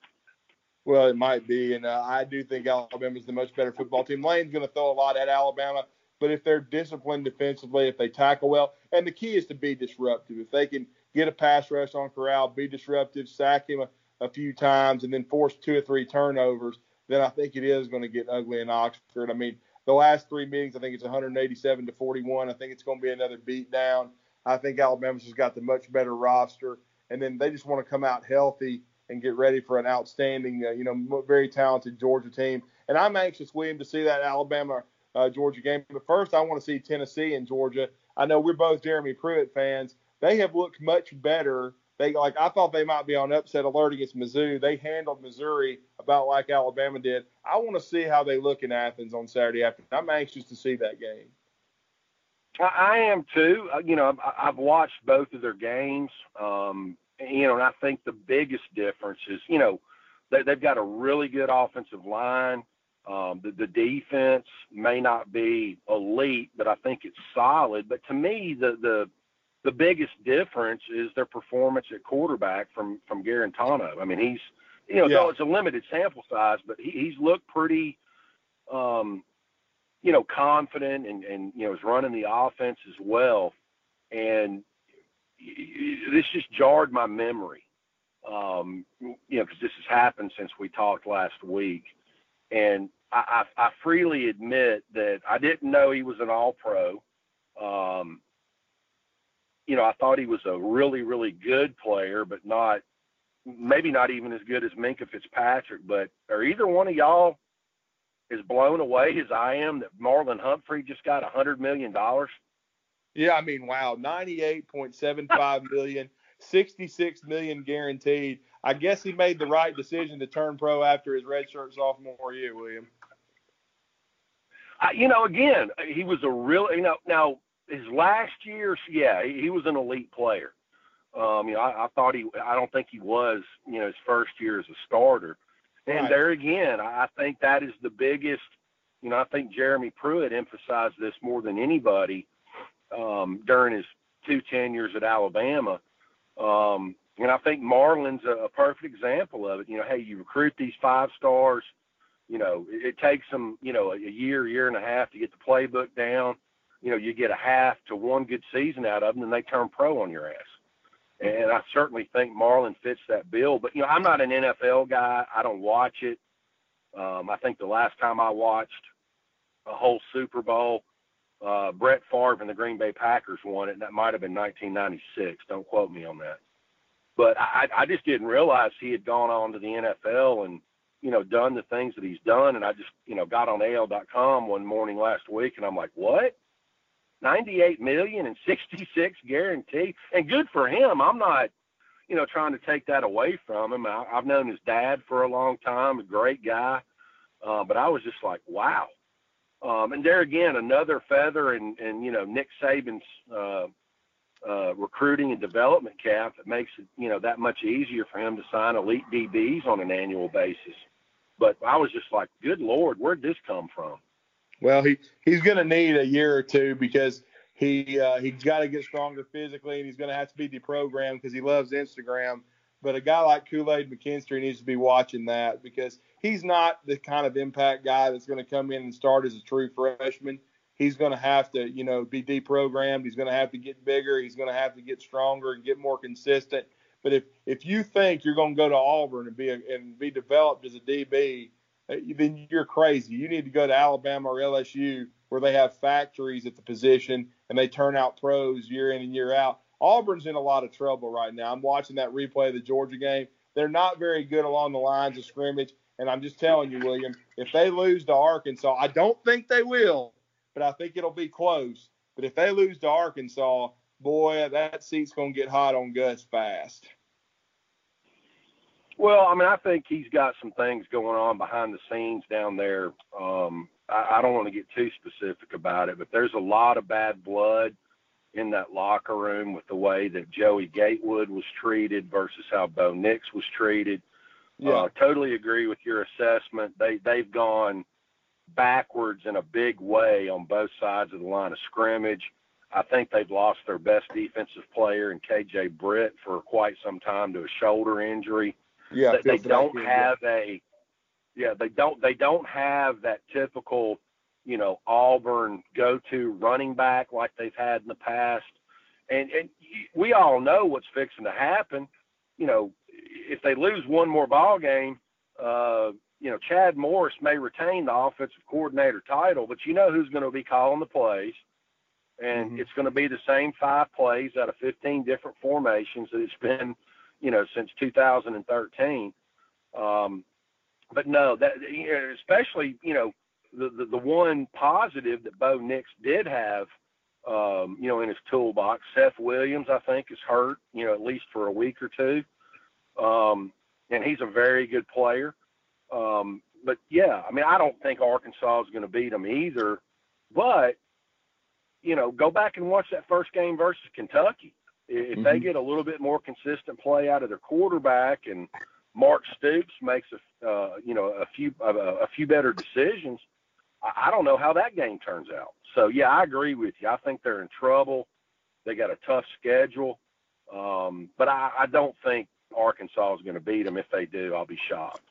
Well, it might be, and uh, I do think Alabama's the much better football team. Lane's going to throw a lot at Alabama, but if they're disciplined defensively, if they tackle well, and the key is to be disruptive. If they can get a pass rush on Corral, be disruptive, sack him a, few times, and then force two or three turnovers, then I think it is going to get ugly in Oxford. I mean, the last three meetings, I think it's 187 to 41. I think it's going to be another beat down. I think Alabama's just got the much better roster, and then they just want to come out healthy and get ready for an outstanding, uh, you know, very talented Georgia team. And I'm anxious, William, to see that Alabama uh, Georgia game. But first, I want to see Tennessee and Georgia. I know we're both Jeremy Pruitt fans. They have looked much better. They like I thought they might be on upset alert against Mizzou. They handled Missouri about like Alabama did. I want to see how they look in Athens on Saturday afternoon. I'm anxious to see that game. I am too. Uh, you know, I've watched both of their games. Um, you know, and I think the biggest difference is, you know, they, they've got a really good offensive line. Um, the, the defense may not be elite, but I think it's solid. But to me, the the the biggest difference is their performance at quarterback from from Guarantano. I mean, he's you know, yeah. though it's a limited sample size, but he, he's looked pretty, um, you know, confident and and you know is running the offense as well. And this just jarred my memory, um, you know, because this has happened since we talked last week, and I, I, I freely admit that I didn't know he was an All-Pro. Um, you know, I thought he was a really, really good player, but not maybe not even as good as Minkah Fitzpatrick. But are either one of y'all as blown away as I am that Marlon Humphrey just got a hundred million dollars? Yeah, I mean, wow, 98.75 [LAUGHS] million, 66 million guaranteed. I guess he made the right decision to turn pro after his redshirt sophomore year, William. Uh, you know, again, he was a real, you know, now his last year, yeah, he, he was an elite player. Um, you know, I, I thought he, I don't think he was, you know, his first year as a starter. And right. there again, I think that is the biggest, you know, I think Jeremy Pruitt emphasized this more than anybody um, during his two tenures at Alabama. Um, and I think Marlon's a, a perfect example of it. You know, hey, you recruit these five stars. You know, it, it takes them, you know, a, a year, year and a half to get the playbook down. You know, you get a half to one good season out of them, and they turn pro on your ass. And I certainly think Marlon fits that bill. But you know, I'm not an NFL guy. I don't watch it. Um, I think the last time I watched a whole Super Bowl, uh, Brett Favre and the Green Bay Packers won it, and that might have been 1996. Don't quote me on that. But I, I just didn't realize he had gone on to the NFL and you know done the things that he's done. And I just you know got on AL.com one morning last week, and I'm like, what? 98 million and 66 guarantee, and good for him. I'm not, you know, trying to take that away from him. I, I've known his dad for a long time, a great guy, uh, but I was just like, wow. Um, and there again, another feather and and you know Nick Saban's uh, uh, recruiting and development cap that makes it you know that much easier for him to sign elite DBs on an annual basis. But I was just like, good lord, where'd this come from? Well, he he's going to need a year or two because he uh, he's got to get stronger physically, and he's going to have to be deprogrammed because he loves Instagram. but a guy like Kool Aid McKinstry needs to be watching that because he's not the kind of impact guy that's going to come in and start as a true freshman. He's going to have to, you know, be deprogrammed. He's going to have to get bigger. He's going to have to get stronger and get more consistent. But if if you think you're going to go to Auburn and be a, and be developed as a DB, Uh, then you're crazy. You need to go to Alabama or LSU where they have factories at the position and they turn out pros year in and year out. Auburn's in a lot of trouble right now. I'm watching that replay of the Georgia game. They're not very good along the lines of scrimmage. And I'm just telling you, William, if they lose to Arkansas, I don't think they will, but I think it'll be close. But if they lose to Arkansas, boy, that seat's going to get hot on Gus fast. Well, I mean, I think he's got some things going on behind the scenes down there. Um, I, I don't want to get too specific about it, but there's a lot of bad blood in that locker room with the way that Joey Gatewood was treated versus how Bo Nix was treated. Yeah. Uh, totally agree with your assessment. They they've gone backwards in a big way on both sides of the line of scrimmage. I think they've lost their best defensive player in KJ Britt for quite some time to a shoulder injury. Yeah, they, they don't have a yeah, they don't they don't have that typical, you know, Auburn go-to running back like they've had in the past. And and we all know what's fixing to happen. You know, if they lose one more ball game, uh, you know, Chad Morris may retain the offensive coordinator title, but you know who's going to be calling the plays. And mm-hmm. it's going to be the same five plays out of 15 different formations that it's been, you know, since 2013. Um, but no, that especially you know the, the the one positive that Bo Nix did have, um, you know, in his toolbox. Seth Williams, I think, is hurt, you know, at least for a week or two, um, and he's a very good player. Um, but yeah, I mean, I don't think Arkansas is going to beat them either. But you know, go back and watch that first game versus Kentucky. If mm-hmm. they get a little bit more consistent play out of their quarterback and Mark Stoops makes a uh, you know a few uh, a few better decisions, I, I don't know how that game turns out. So yeah, I agree with you. I think they're in trouble. They got a tough schedule, um, but I, I don't think Arkansas is going to beat them. If they do, I'll be shocked.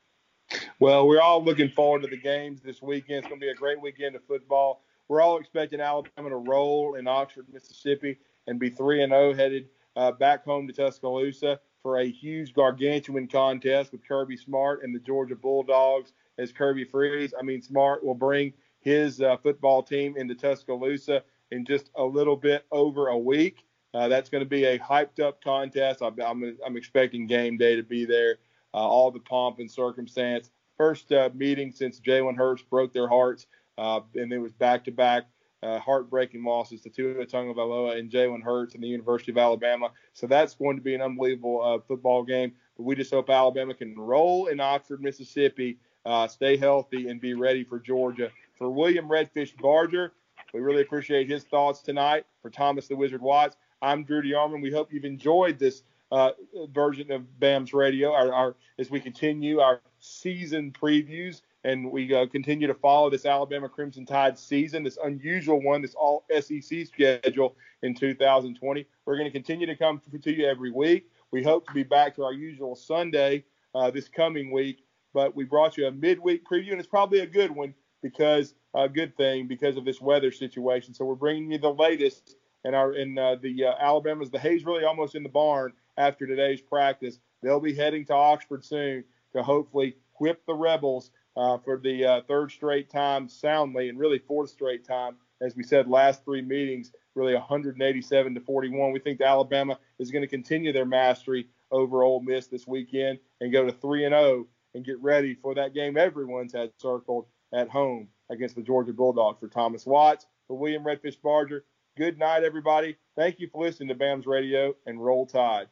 Well, we're all looking forward to the games this weekend. It's going to be a great weekend of football. We're all expecting Alabama to roll in Oxford, Mississippi, and be three and zero oh headed uh, back home to Tuscaloosa for a huge gargantuan contest with Kirby Smart and the Georgia Bulldogs as Kirby Freeze. I mean, Smart will bring his uh, football team into Tuscaloosa in just a little bit over a week. Uh, that's going to be a hyped up contest. I'm, I'm, I'm expecting game day to be there. Uh, all the pomp and circumstance. First uh, meeting since Jalen Hurts broke their hearts, uh, and it was back to back uh, heartbreaking losses to Tua Tagovailoa and Jalen Hurts and the University of Alabama. So that's going to be an unbelievable uh, football game. But we just hope Alabama can roll in Oxford, Mississippi, uh, stay healthy, and be ready for Georgia. For William Redfish Barger, we really appreciate his thoughts tonight. For Thomas the Wizard Watts, I'm Drew DeArmond. We hope you've enjoyed this uh, version of BAMS Radio our, our, as we continue our season previews and we uh, continue to follow this Alabama Crimson Tide season, this unusual one, this all SEC schedule in 2020. We're going to continue to come to you every week. We hope to be back to our usual Sunday uh, this coming week, but we brought you a midweek preview, and it's probably a good one because a good thing because of this weather situation. So we're bringing you the latest, and our in uh, the uh, Alabama's the hay's really almost in the barn after today's practice. They'll be heading to Oxford soon to hopefully whip the rebels uh, for the uh, third straight time soundly, and really fourth straight time, as we said, last three meetings, really 187 to 41. We think Alabama is going to continue their mastery over Ole Miss this weekend and go to 3 and 0 and get ready for that game everyone's had circled at home against the Georgia Bulldogs. For Thomas Watts, for William Redfish Barger, good night, everybody. Thank you for listening to BAMS Radio and Roll Tide.